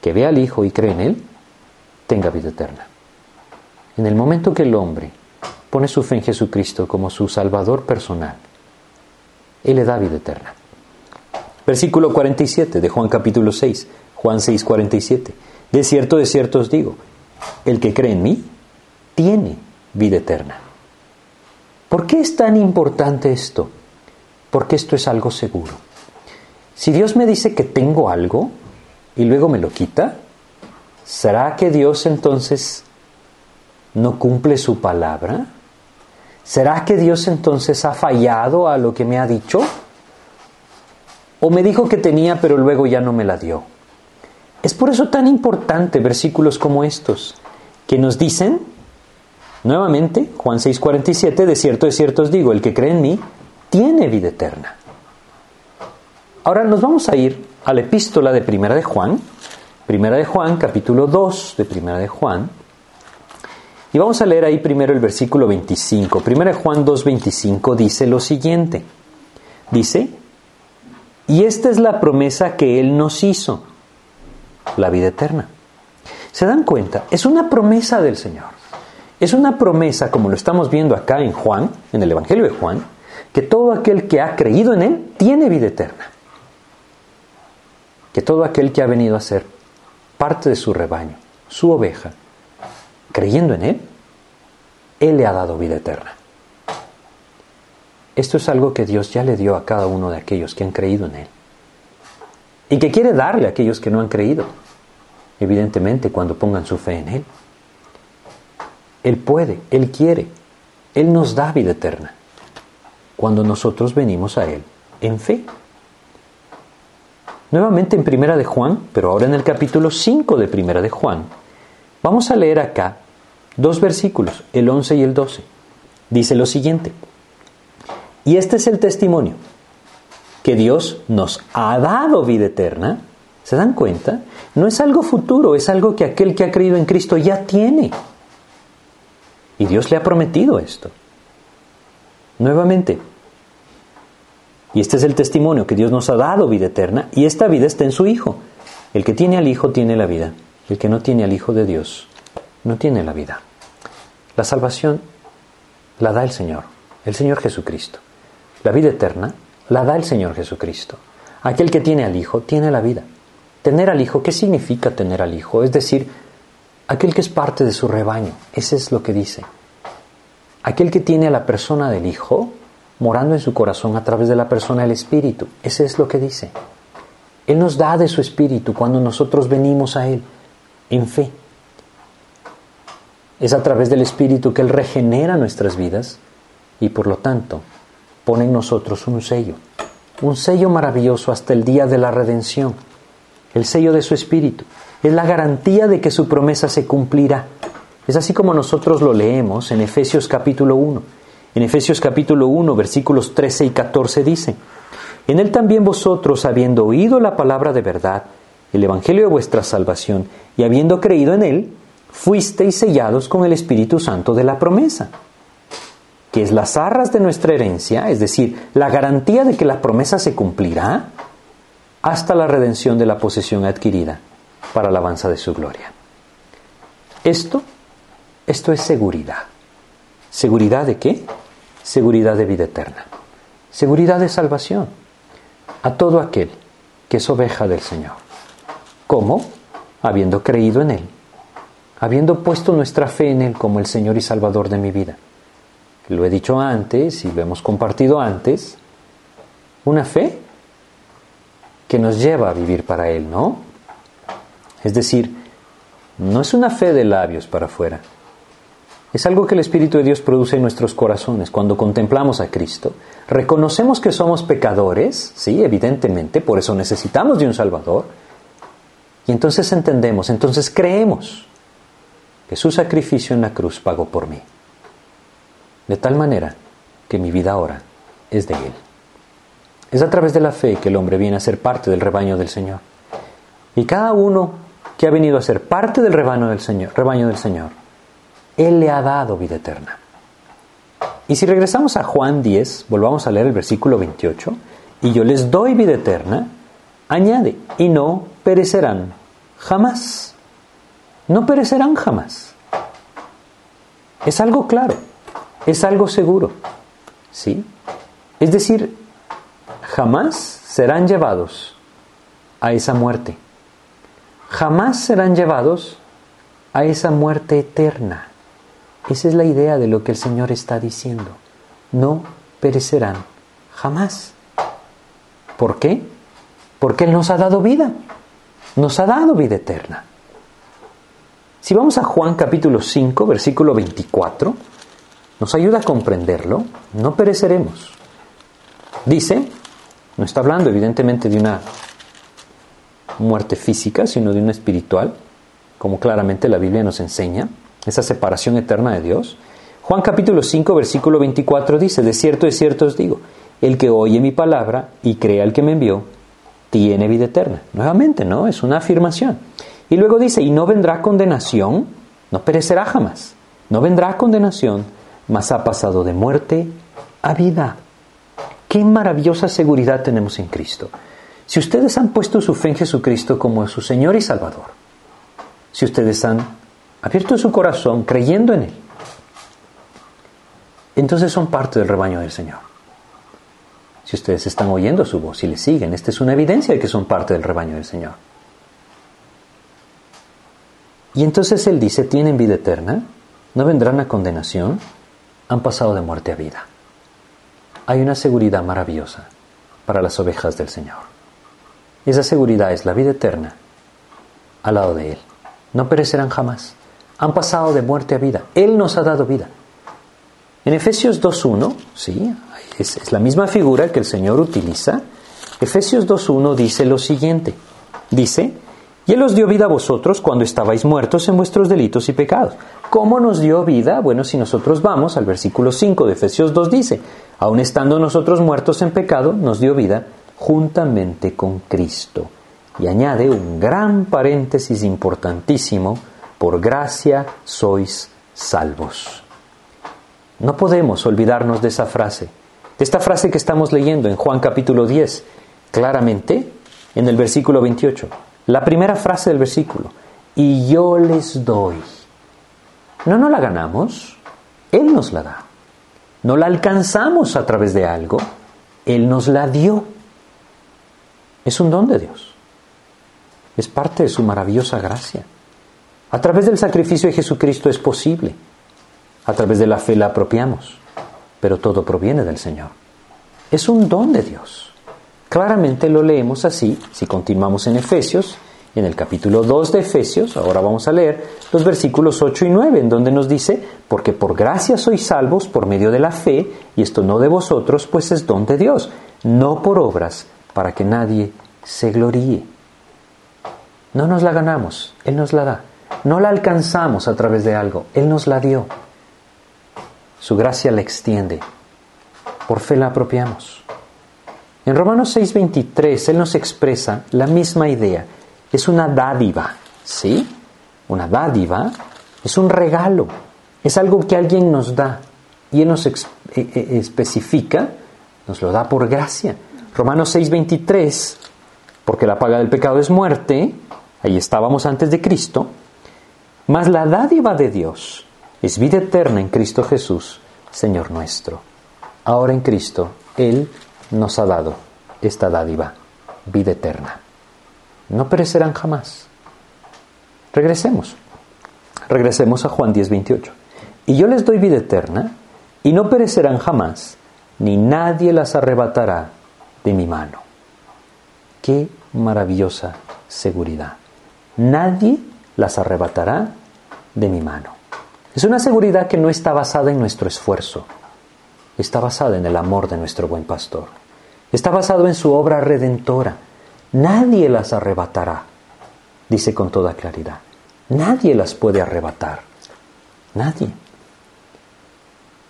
que ve al Hijo y cree en Él, tenga vida eterna. En el momento que el hombre pone su fe en Jesucristo como su Salvador personal, Él le da vida eterna. Versículo 47 de Juan capítulo 6, Juan 6, 47. De cierto, de cierto os digo, el que cree en mí, tiene vida eterna. ¿Por qué es tan importante esto? Porque esto es algo seguro. Si Dios me dice que tengo algo, y luego me lo quita? ¿Será que Dios entonces no cumple su palabra? ¿Será que Dios entonces ha fallado a lo que me ha dicho? ¿O me dijo que tenía pero luego ya no me la dio? Es por eso tan importante versículos como estos, que nos dicen, nuevamente, Juan 6:47, de cierto, de cierto os digo, el que cree en mí, tiene vida eterna. Ahora nos vamos a ir a la epístola de Primera de Juan, Primera de Juan, capítulo 2 de Primera de Juan, y vamos a leer ahí primero el versículo 25. Primera de Juan 2.25 dice lo siguiente. Dice, y esta es la promesa que Él nos hizo, la vida eterna. ¿Se dan cuenta? Es una promesa del Señor. Es una promesa, como lo estamos viendo acá en Juan, en el Evangelio de Juan, que todo aquel que ha creído en Él tiene vida eterna que todo aquel que ha venido a ser parte de su rebaño, su oveja, creyendo en Él, Él le ha dado vida eterna. Esto es algo que Dios ya le dio a cada uno de aquellos que han creído en Él. Y que quiere darle a aquellos que no han creído, evidentemente cuando pongan su fe en Él. Él puede, Él quiere, Él nos da vida eterna cuando nosotros venimos a Él en fe. Nuevamente en Primera de Juan, pero ahora en el capítulo 5 de Primera de Juan, vamos a leer acá dos versículos, el 11 y el 12. Dice lo siguiente, y este es el testimonio, que Dios nos ha dado vida eterna. ¿Se dan cuenta? No es algo futuro, es algo que aquel que ha creído en Cristo ya tiene. Y Dios le ha prometido esto. Nuevamente, y este es el testimonio que Dios nos ha dado vida eterna y esta vida está en su Hijo. El que tiene al Hijo tiene la vida. El que no tiene al Hijo de Dios no tiene la vida. La salvación la da el Señor, el Señor Jesucristo. La vida eterna la da el Señor Jesucristo. Aquel que tiene al Hijo tiene la vida. Tener al Hijo, ¿qué significa tener al Hijo? Es decir, aquel que es parte de su rebaño. Ese es lo que dice. Aquel que tiene a la persona del Hijo morando en su corazón a través de la persona del Espíritu. Ese es lo que dice. Él nos da de su Espíritu cuando nosotros venimos a Él en fe. Es a través del Espíritu que Él regenera nuestras vidas y por lo tanto pone en nosotros un sello, un sello maravilloso hasta el día de la redención, el sello de su Espíritu. Es la garantía de que su promesa se cumplirá. Es así como nosotros lo leemos en Efesios capítulo 1 en Efesios capítulo 1, versículos 13 y 14 dice, En él también vosotros, habiendo oído la palabra de verdad, el Evangelio de vuestra salvación, y habiendo creído en él, fuisteis sellados con el Espíritu Santo de la promesa. que es las arras de nuestra herencia, es decir, la garantía de que la promesa se cumplirá, hasta la redención de la posesión adquirida para alabanza de su gloria. Esto, esto es seguridad. ¿Seguridad de qué? Seguridad de vida eterna. Seguridad de salvación a todo aquel que es oveja del Señor. ¿Cómo? Habiendo creído en Él, habiendo puesto nuestra fe en Él como el Señor y Salvador de mi vida. Lo he dicho antes y lo hemos compartido antes. Una fe que nos lleva a vivir para Él, ¿no? Es decir, no es una fe de labios para afuera. Es algo que el Espíritu de Dios produce en nuestros corazones cuando contemplamos a Cristo. Reconocemos que somos pecadores, sí, evidentemente, por eso necesitamos de un Salvador. Y entonces entendemos, entonces creemos que su sacrificio en la cruz pagó por mí. De tal manera que mi vida ahora es de Él. Es a través de la fe que el hombre viene a ser parte del rebaño del Señor. Y cada uno que ha venido a ser parte del rebaño del Señor, rebaño del Señor, Él le ha dado vida eterna. Y si regresamos a Juan 10, volvamos a leer el versículo 28, y yo les doy vida eterna, añade, y no perecerán jamás. No perecerán jamás. Es algo claro, es algo seguro. ¿Sí? Es decir, jamás serán llevados a esa muerte. Jamás serán llevados a esa muerte eterna. Esa es la idea de lo que el Señor está diciendo. No perecerán jamás. ¿Por qué? Porque Él nos ha dado vida. Nos ha dado vida eterna. Si vamos a Juan capítulo 5, versículo 24, nos ayuda a comprenderlo. No pereceremos. Dice, no está hablando evidentemente de una muerte física, sino de una espiritual, como claramente la Biblia nos enseña esa separación eterna de Dios. Juan capítulo 5, versículo 24 dice, de cierto, de cierto os digo, el que oye mi palabra y crea al que me envió, tiene vida eterna. Nuevamente, ¿no? Es una afirmación. Y luego dice, y no vendrá condenación, no perecerá jamás, no vendrá condenación, mas ha pasado de muerte a vida. Qué maravillosa seguridad tenemos en Cristo. Si ustedes han puesto su fe en Jesucristo como su Señor y Salvador, si ustedes han abierto su corazón creyendo en Él, entonces son parte del rebaño del Señor. Si ustedes están oyendo su voz y le siguen, esta es una evidencia de que son parte del rebaño del Señor. Y entonces Él dice, tienen vida eterna, no vendrán a condenación, han pasado de muerte a vida. Hay una seguridad maravillosa para las ovejas del Señor. Esa seguridad es la vida eterna al lado de Él. No perecerán jamás han pasado de muerte a vida. Él nos ha dado vida. En Efesios 2.1, sí, es, la misma figura que el Señor utiliza. Efesios 2.1 dice lo siguiente. Dice, y Él os dio vida a vosotros cuando estabais muertos en vuestros delitos y pecados. ¿Cómo nos dio vida? Bueno, si nosotros vamos al versículo 5 de Efesios 2 dice, aun estando nosotros muertos en pecado, nos dio vida juntamente con Cristo. Y añade un gran paréntesis importantísimo, por gracia sois salvos. No podemos olvidarnos de esa frase, de esta frase que estamos leyendo en Juan capítulo 10, claramente en el versículo 28. La primera frase del versículo, y yo les doy. No nos la ganamos, Él nos la da. No la alcanzamos a través de algo, Él nos la dio. Es un don de Dios. Es parte de su maravillosa gracia. A través del sacrificio de Jesucristo es posible. A través de la fe la apropiamos. Pero todo proviene del Señor. Es un don de Dios. Claramente lo leemos así si continuamos en Efesios, en el capítulo 2 de Efesios, ahora vamos a leer los versículos 8 y 9, en donde nos dice, porque por gracia sois salvos por medio de la fe, y esto no de vosotros, pues es don de Dios, no por obras, para que nadie se gloríe. No nos la ganamos, Él nos la da. No la alcanzamos a través de algo, Él nos la dio. Su gracia la extiende. Por fe la apropiamos. En Romanos 6:23 Él nos expresa la misma idea. Es una dádiva, ¿sí? Una dádiva es un regalo, es algo que alguien nos da. Y Él nos especifica, nos lo da por gracia. Romanos 6:23, porque la paga del pecado es muerte, ahí estábamos antes de Cristo, mas la dádiva de Dios es vida eterna en Cristo Jesús, Señor nuestro. Ahora en Cristo, Él nos ha dado esta dádiva, vida eterna. No perecerán jamás. Regresemos. Regresemos a Juan 10:28. Y yo les doy vida eterna, y no perecerán jamás, ni nadie las arrebatará de mi mano. Qué maravillosa seguridad. Nadie las arrebatará de mi mano. Es una seguridad que no está basada en nuestro esfuerzo, está basada en el amor de nuestro buen pastor, está basado en su obra redentora. Nadie las arrebatará, dice con toda claridad. Nadie las puede arrebatar. Nadie.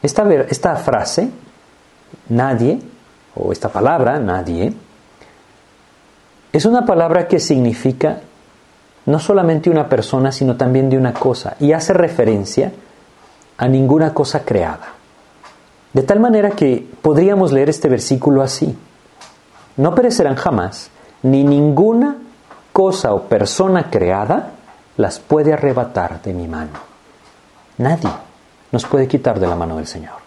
Esta, esta frase, nadie, o esta palabra, nadie, es una palabra que significa no solamente una persona, sino también de una cosa, y hace referencia a ninguna cosa creada. De tal manera que podríamos leer este versículo así. No perecerán jamás, ni ninguna cosa o persona creada las puede arrebatar de mi mano. Nadie nos puede quitar de la mano del Señor.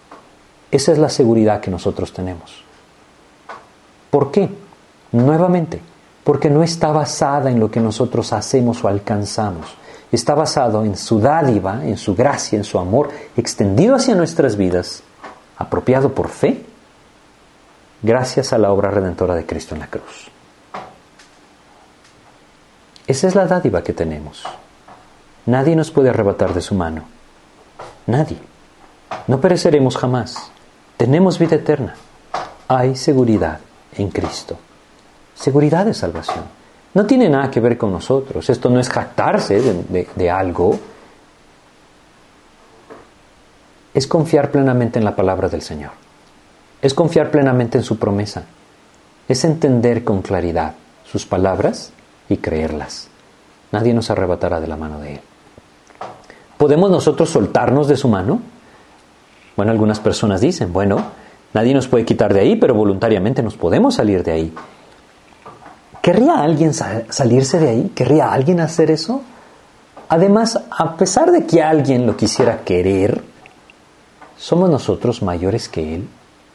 Esa es la seguridad que nosotros tenemos. ¿Por qué? Nuevamente, porque no está basada en lo que nosotros hacemos o alcanzamos. Está basado en su dádiva, en su gracia, en su amor extendido hacia nuestras vidas, apropiado por fe, gracias a la obra redentora de Cristo en la cruz. Esa es la dádiva que tenemos. Nadie nos puede arrebatar de su mano. Nadie. No pereceremos jamás. Tenemos vida eterna. Hay seguridad en Cristo seguridad de salvación. No tiene nada que ver con nosotros. Esto no es jactarse de, algo. Es confiar plenamente en la palabra del Señor. Es confiar plenamente en su promesa. Es entender con claridad sus palabras y creerlas. Nadie nos arrebatará de la mano de Él. ¿Podemos nosotros soltarnos de su mano? Bueno, algunas personas dicen, bueno, nadie nos puede quitar de ahí, pero voluntariamente nos podemos salir de ahí. ¿Querría alguien salirse de ahí? ¿Querría alguien hacer eso? Además, a pesar de que alguien lo quisiera querer, ¿somos nosotros mayores que Él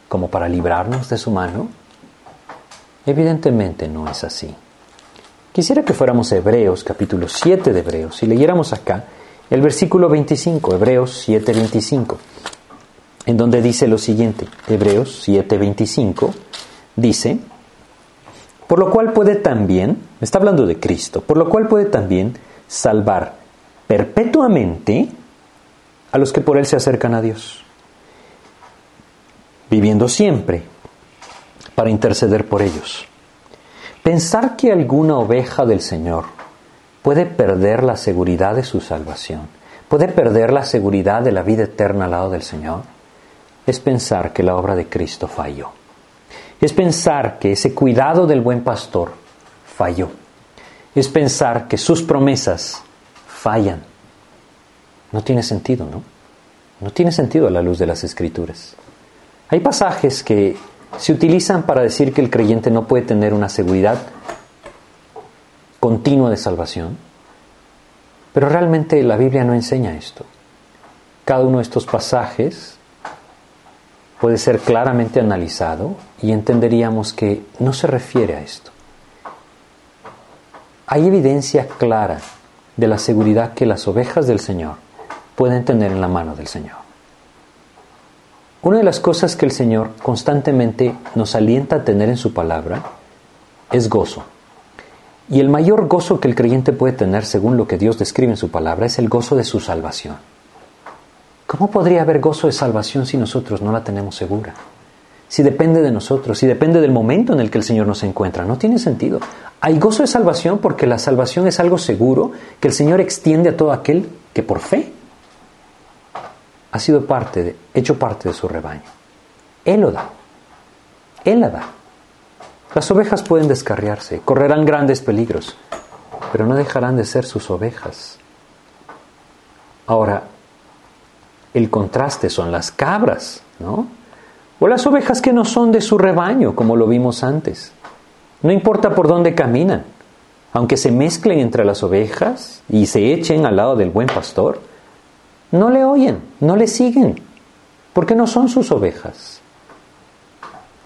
como para librarnos de su mano? Evidentemente no es así. Quisiera que fuéramos Hebreos, capítulo 7 de Hebreos, y leyéramos acá el versículo 25, Hebreos 7, 25, en donde dice lo siguiente, Hebreos 7, 25, dice, por lo cual puede también, está hablando de Cristo, por lo cual puede también salvar perpetuamente a los que por Él se acercan a Dios, viviendo siempre para interceder por ellos. Pensar que alguna oveja del Señor puede perder la seguridad de su salvación, puede perder la seguridad de la vida eterna al lado del Señor, es pensar que la obra de Cristo falló es pensar que ese cuidado del buen pastor falló. Es pensar que sus promesas fallan. No tiene sentido, ¿no? No tiene sentido a la luz de las escrituras. Hay pasajes que se utilizan para decir que el creyente no puede tener una seguridad continua de salvación, pero realmente la Biblia no enseña esto. Cada uno de estos pasajes puede ser claramente analizado y entenderíamos que no se refiere a esto. Hay evidencia clara de la seguridad que las ovejas del Señor pueden tener en la mano del Señor. Una de las cosas que el Señor constantemente nos alienta a tener en su palabra es gozo. Y el mayor gozo que el creyente puede tener, según lo que Dios describe en su palabra, es el gozo de su salvación. ¿Cómo podría haber gozo de salvación si nosotros no la tenemos segura? Si depende de nosotros, si depende del momento en el que el Señor nos encuentra, no tiene sentido. Hay gozo de salvación porque la salvación es algo seguro que el Señor extiende a todo aquel que por fe ha sido parte, de, hecho parte de su rebaño. Él lo da. Él la da. Las ovejas pueden descarriarse, correrán grandes peligros, pero no dejarán de ser sus ovejas. Ahora, el contraste son las cabras, ¿no? o las ovejas que no son de su rebaño, como lo vimos antes. No importa por dónde caminan, aunque se mezclen entre las ovejas y se echen al lado del buen pastor, no le oyen, no le siguen, porque no son sus ovejas.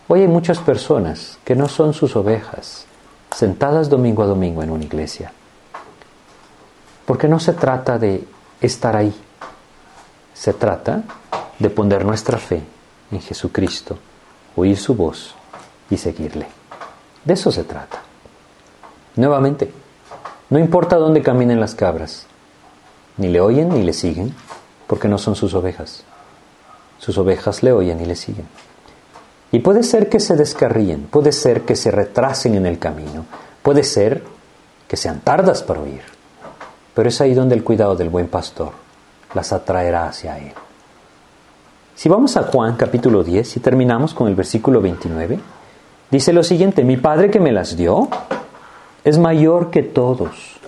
Hoy hay muchas personas que no son sus ovejas, sentadas domingo a domingo en una iglesia, porque no se trata de estar ahí, se trata de poner nuestra fe en Jesucristo, oír su voz y seguirle. De eso se trata. Nuevamente, no importa dónde caminen las cabras, ni le oyen ni le siguen, porque no son sus ovejas. Sus ovejas le oyen y le siguen. Y puede ser que se descarríen, puede ser que se retrasen en el camino, puede ser que sean tardas para oír, pero es ahí donde el cuidado del buen pastor las atraerá hacia él. Si vamos a Juan capítulo 10 y terminamos con el versículo 29, dice lo siguiente, mi Padre que me las dio es mayor que todos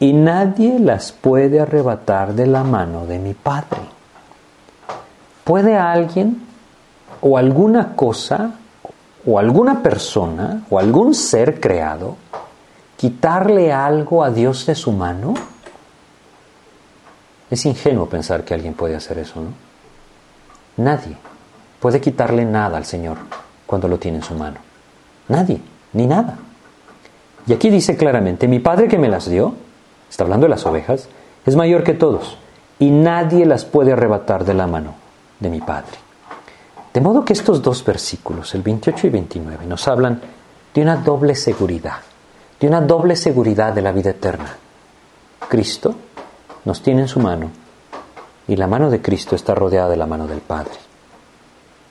y nadie las puede arrebatar de la mano de mi Padre. ¿Puede alguien o alguna cosa o alguna persona o algún ser creado quitarle algo a Dios de su mano? Es ingenuo pensar que alguien puede hacer eso, ¿no? Nadie puede quitarle nada al Señor cuando lo tiene en su mano. Nadie, ni nada. Y aquí dice claramente, mi Padre que me las dio, está hablando de las ovejas, es mayor que todos y nadie las puede arrebatar de la mano de mi Padre. De modo que estos dos versículos, el 28 y 29, nos hablan de una doble seguridad, de una doble seguridad de la vida eterna. Cristo nos tiene en su mano y la mano de Cristo está rodeada de la mano del Padre.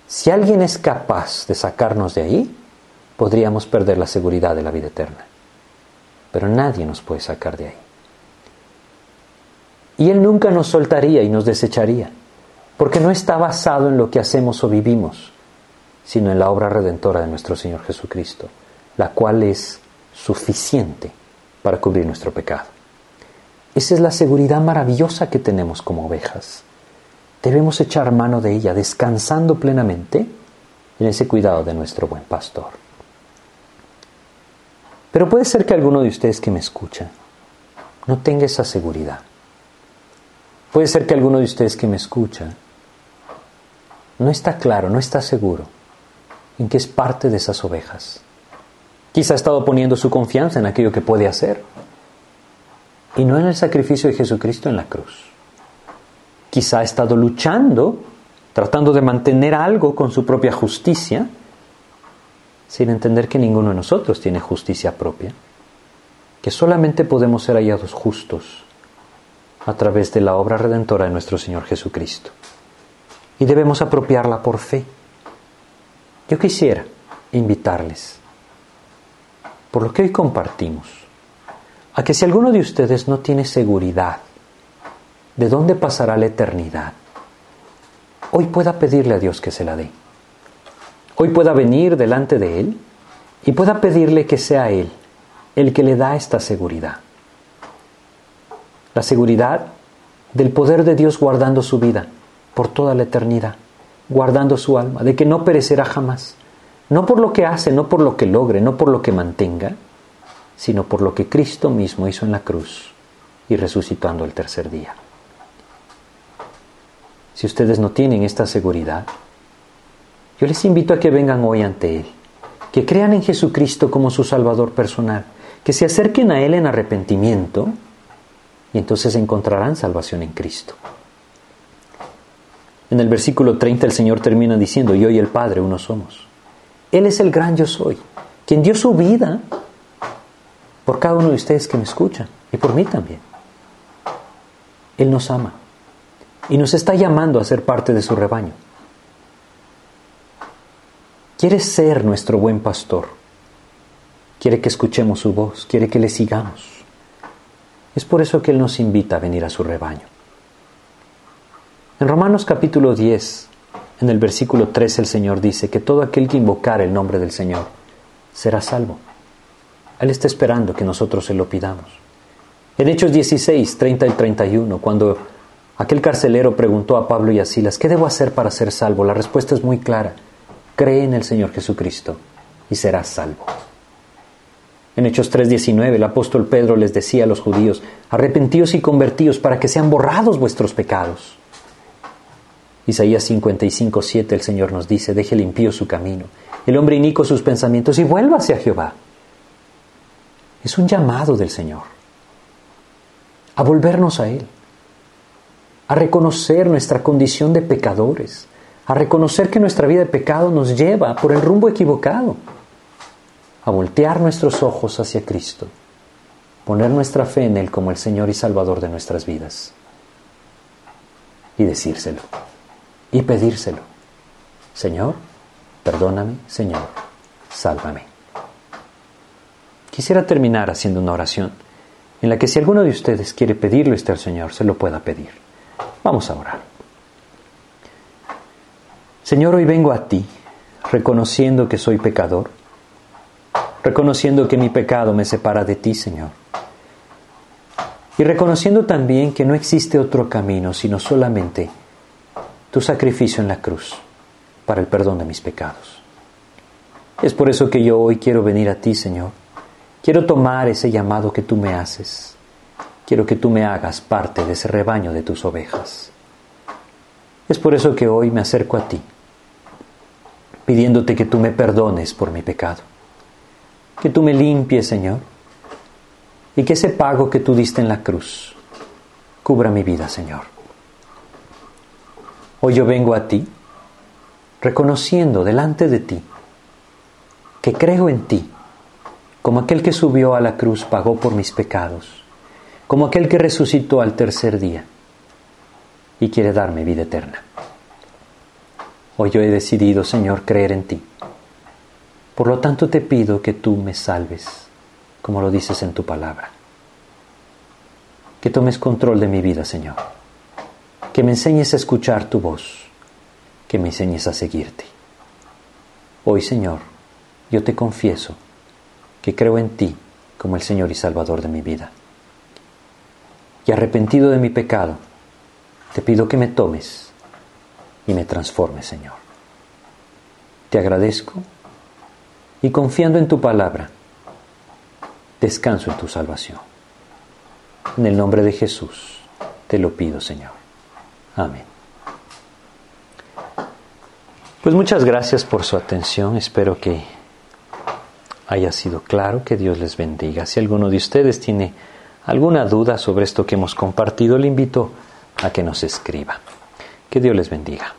Si alguien es capaz de sacarnos de ahí, podríamos perder la seguridad de la vida eterna. Pero nadie nos puede sacar de ahí. Y Él nunca nos soltaría y nos desecharía, porque no está basado en lo que hacemos o vivimos, sino en la obra redentora de nuestro Señor Jesucristo, la cual es suficiente para cubrir nuestro pecado. Esa es la seguridad maravillosa que tenemos como ovejas. Debemos echar mano de ella, descansando plenamente en ese cuidado de nuestro buen pastor. Pero puede ser que alguno de ustedes que me escucha no tenga esa seguridad. Puede ser que alguno de ustedes que me escucha no está claro, no está seguro en que es parte de esas ovejas. Quizá ha estado poniendo su confianza en aquello que puede hacer y no en el sacrificio de Jesucristo en la cruz. Quizá ha estado luchando, tratando de mantener algo con su propia justicia, sin entender que ninguno de nosotros tiene justicia propia, que solamente podemos ser hallados justos a través de la obra redentora de nuestro Señor Jesucristo. Y debemos apropiarla por fe. Yo quisiera invitarles, por lo que hoy compartimos, a que si alguno de ustedes no tiene seguridad de dónde pasará la eternidad, hoy pueda pedirle a Dios que se la dé. Hoy pueda venir delante de Él y pueda pedirle que sea Él el que le da esta seguridad la seguridad del poder de Dios guardando su vida por toda la eternidad, guardando su alma, de que no perecerá jamás, no por lo que hace, no por lo que logre, no por lo que mantenga, sino por lo que Cristo mismo hizo en la cruz y resucitando el tercer día. Si ustedes no tienen esta seguridad, yo les invito a que vengan hoy ante Él, que crean en Jesucristo como su Salvador personal, que se acerquen a Él en arrepentimiento, y entonces encontrarán salvación en Cristo. En el versículo 30 el Señor termina diciendo, yo y el Padre uno somos. Él es el gran yo soy, quien dio su vida por cada uno de ustedes que me escuchan y por mí también. Él nos ama y nos está llamando a ser parte de su rebaño. Quiere ser nuestro buen pastor. Quiere que escuchemos su voz, quiere que le sigamos. Es por eso que Él nos invita a venir a su rebaño. En Romanos capítulo 10, en el versículo 3, el Señor dice que todo aquel que invocar el nombre del Señor será salvo. Él está esperando que nosotros se lo pidamos. En Hechos 16, 30 y 31, cuando aquel carcelero preguntó a Pablo y a Silas, ¿qué debo hacer para ser salvo? La respuesta es muy clara. cree en el Señor Jesucristo y serás salvo. En Hechos 3:19 el apóstol Pedro les decía a los judíos, arrepentíos y convertíos para que sean borrados vuestros pecados. Isaías 55:7 el Señor nos dice, deje limpio su camino, el hombre inico sus pensamientos y vuelva hacia Jehová. Es un llamado del Señor a volvernos a Él, a reconocer nuestra condición de pecadores, a reconocer que nuestra vida de pecado nos lleva por el rumbo equivocado, a voltear nuestros ojos hacia Cristo, poner nuestra fe en Él como el Señor y Salvador de nuestras vidas y decírselo y pedírselo. Señor, perdóname, Señor, sálvame. Quisiera terminar haciendo una oración en la que si alguno de ustedes quiere pedirlo este al Señor, se lo pueda pedir. Vamos a orar. Señor, hoy vengo a ti, reconociendo que soy pecador, reconociendo que mi pecado me separa de ti, Señor, y reconociendo también que no existe otro camino sino solamente tu sacrificio en la cruz para el perdón de mis pecados. Es por eso que yo hoy quiero venir a ti, Señor. Quiero tomar ese llamado que tú me haces. Quiero que tú me hagas parte de ese rebaño de tus ovejas. Es por eso que hoy me acerco a ti pidiéndote que tú me perdones por mi pecado, que tú me limpies, Señor, y que ese pago que tú diste en la cruz cubra mi vida, Señor. Hoy yo vengo a ti reconociendo delante de ti que creo en ti, como aquel que subió a la cruz pagó por mis pecados, como aquel que resucitó al tercer día y quiere darme vida eterna. Hoy yo he decidido, Señor, creer en ti. Por lo tanto te pido que tú me salves, como lo dices en tu palabra. Que tomes control de mi vida, Señor. Que me enseñes a escuchar tu voz. Que me enseñes a seguirte. Hoy, Señor, yo te confieso que creo en ti como el Señor y Salvador de mi vida. Y arrepentido de mi pecado, te pido que me tomes y me transforme, Señor. Te agradezco y confiando en tu palabra, descanso en tu salvación. En el nombre de Jesús te lo pido, Señor. Amén. Pues muchas gracias por su atención. Espero que haya sido claro. Que Dios les bendiga. Si alguno de ustedes tiene alguna duda sobre esto que hemos compartido, le invito a que nos escriba. Que Dios les bendiga.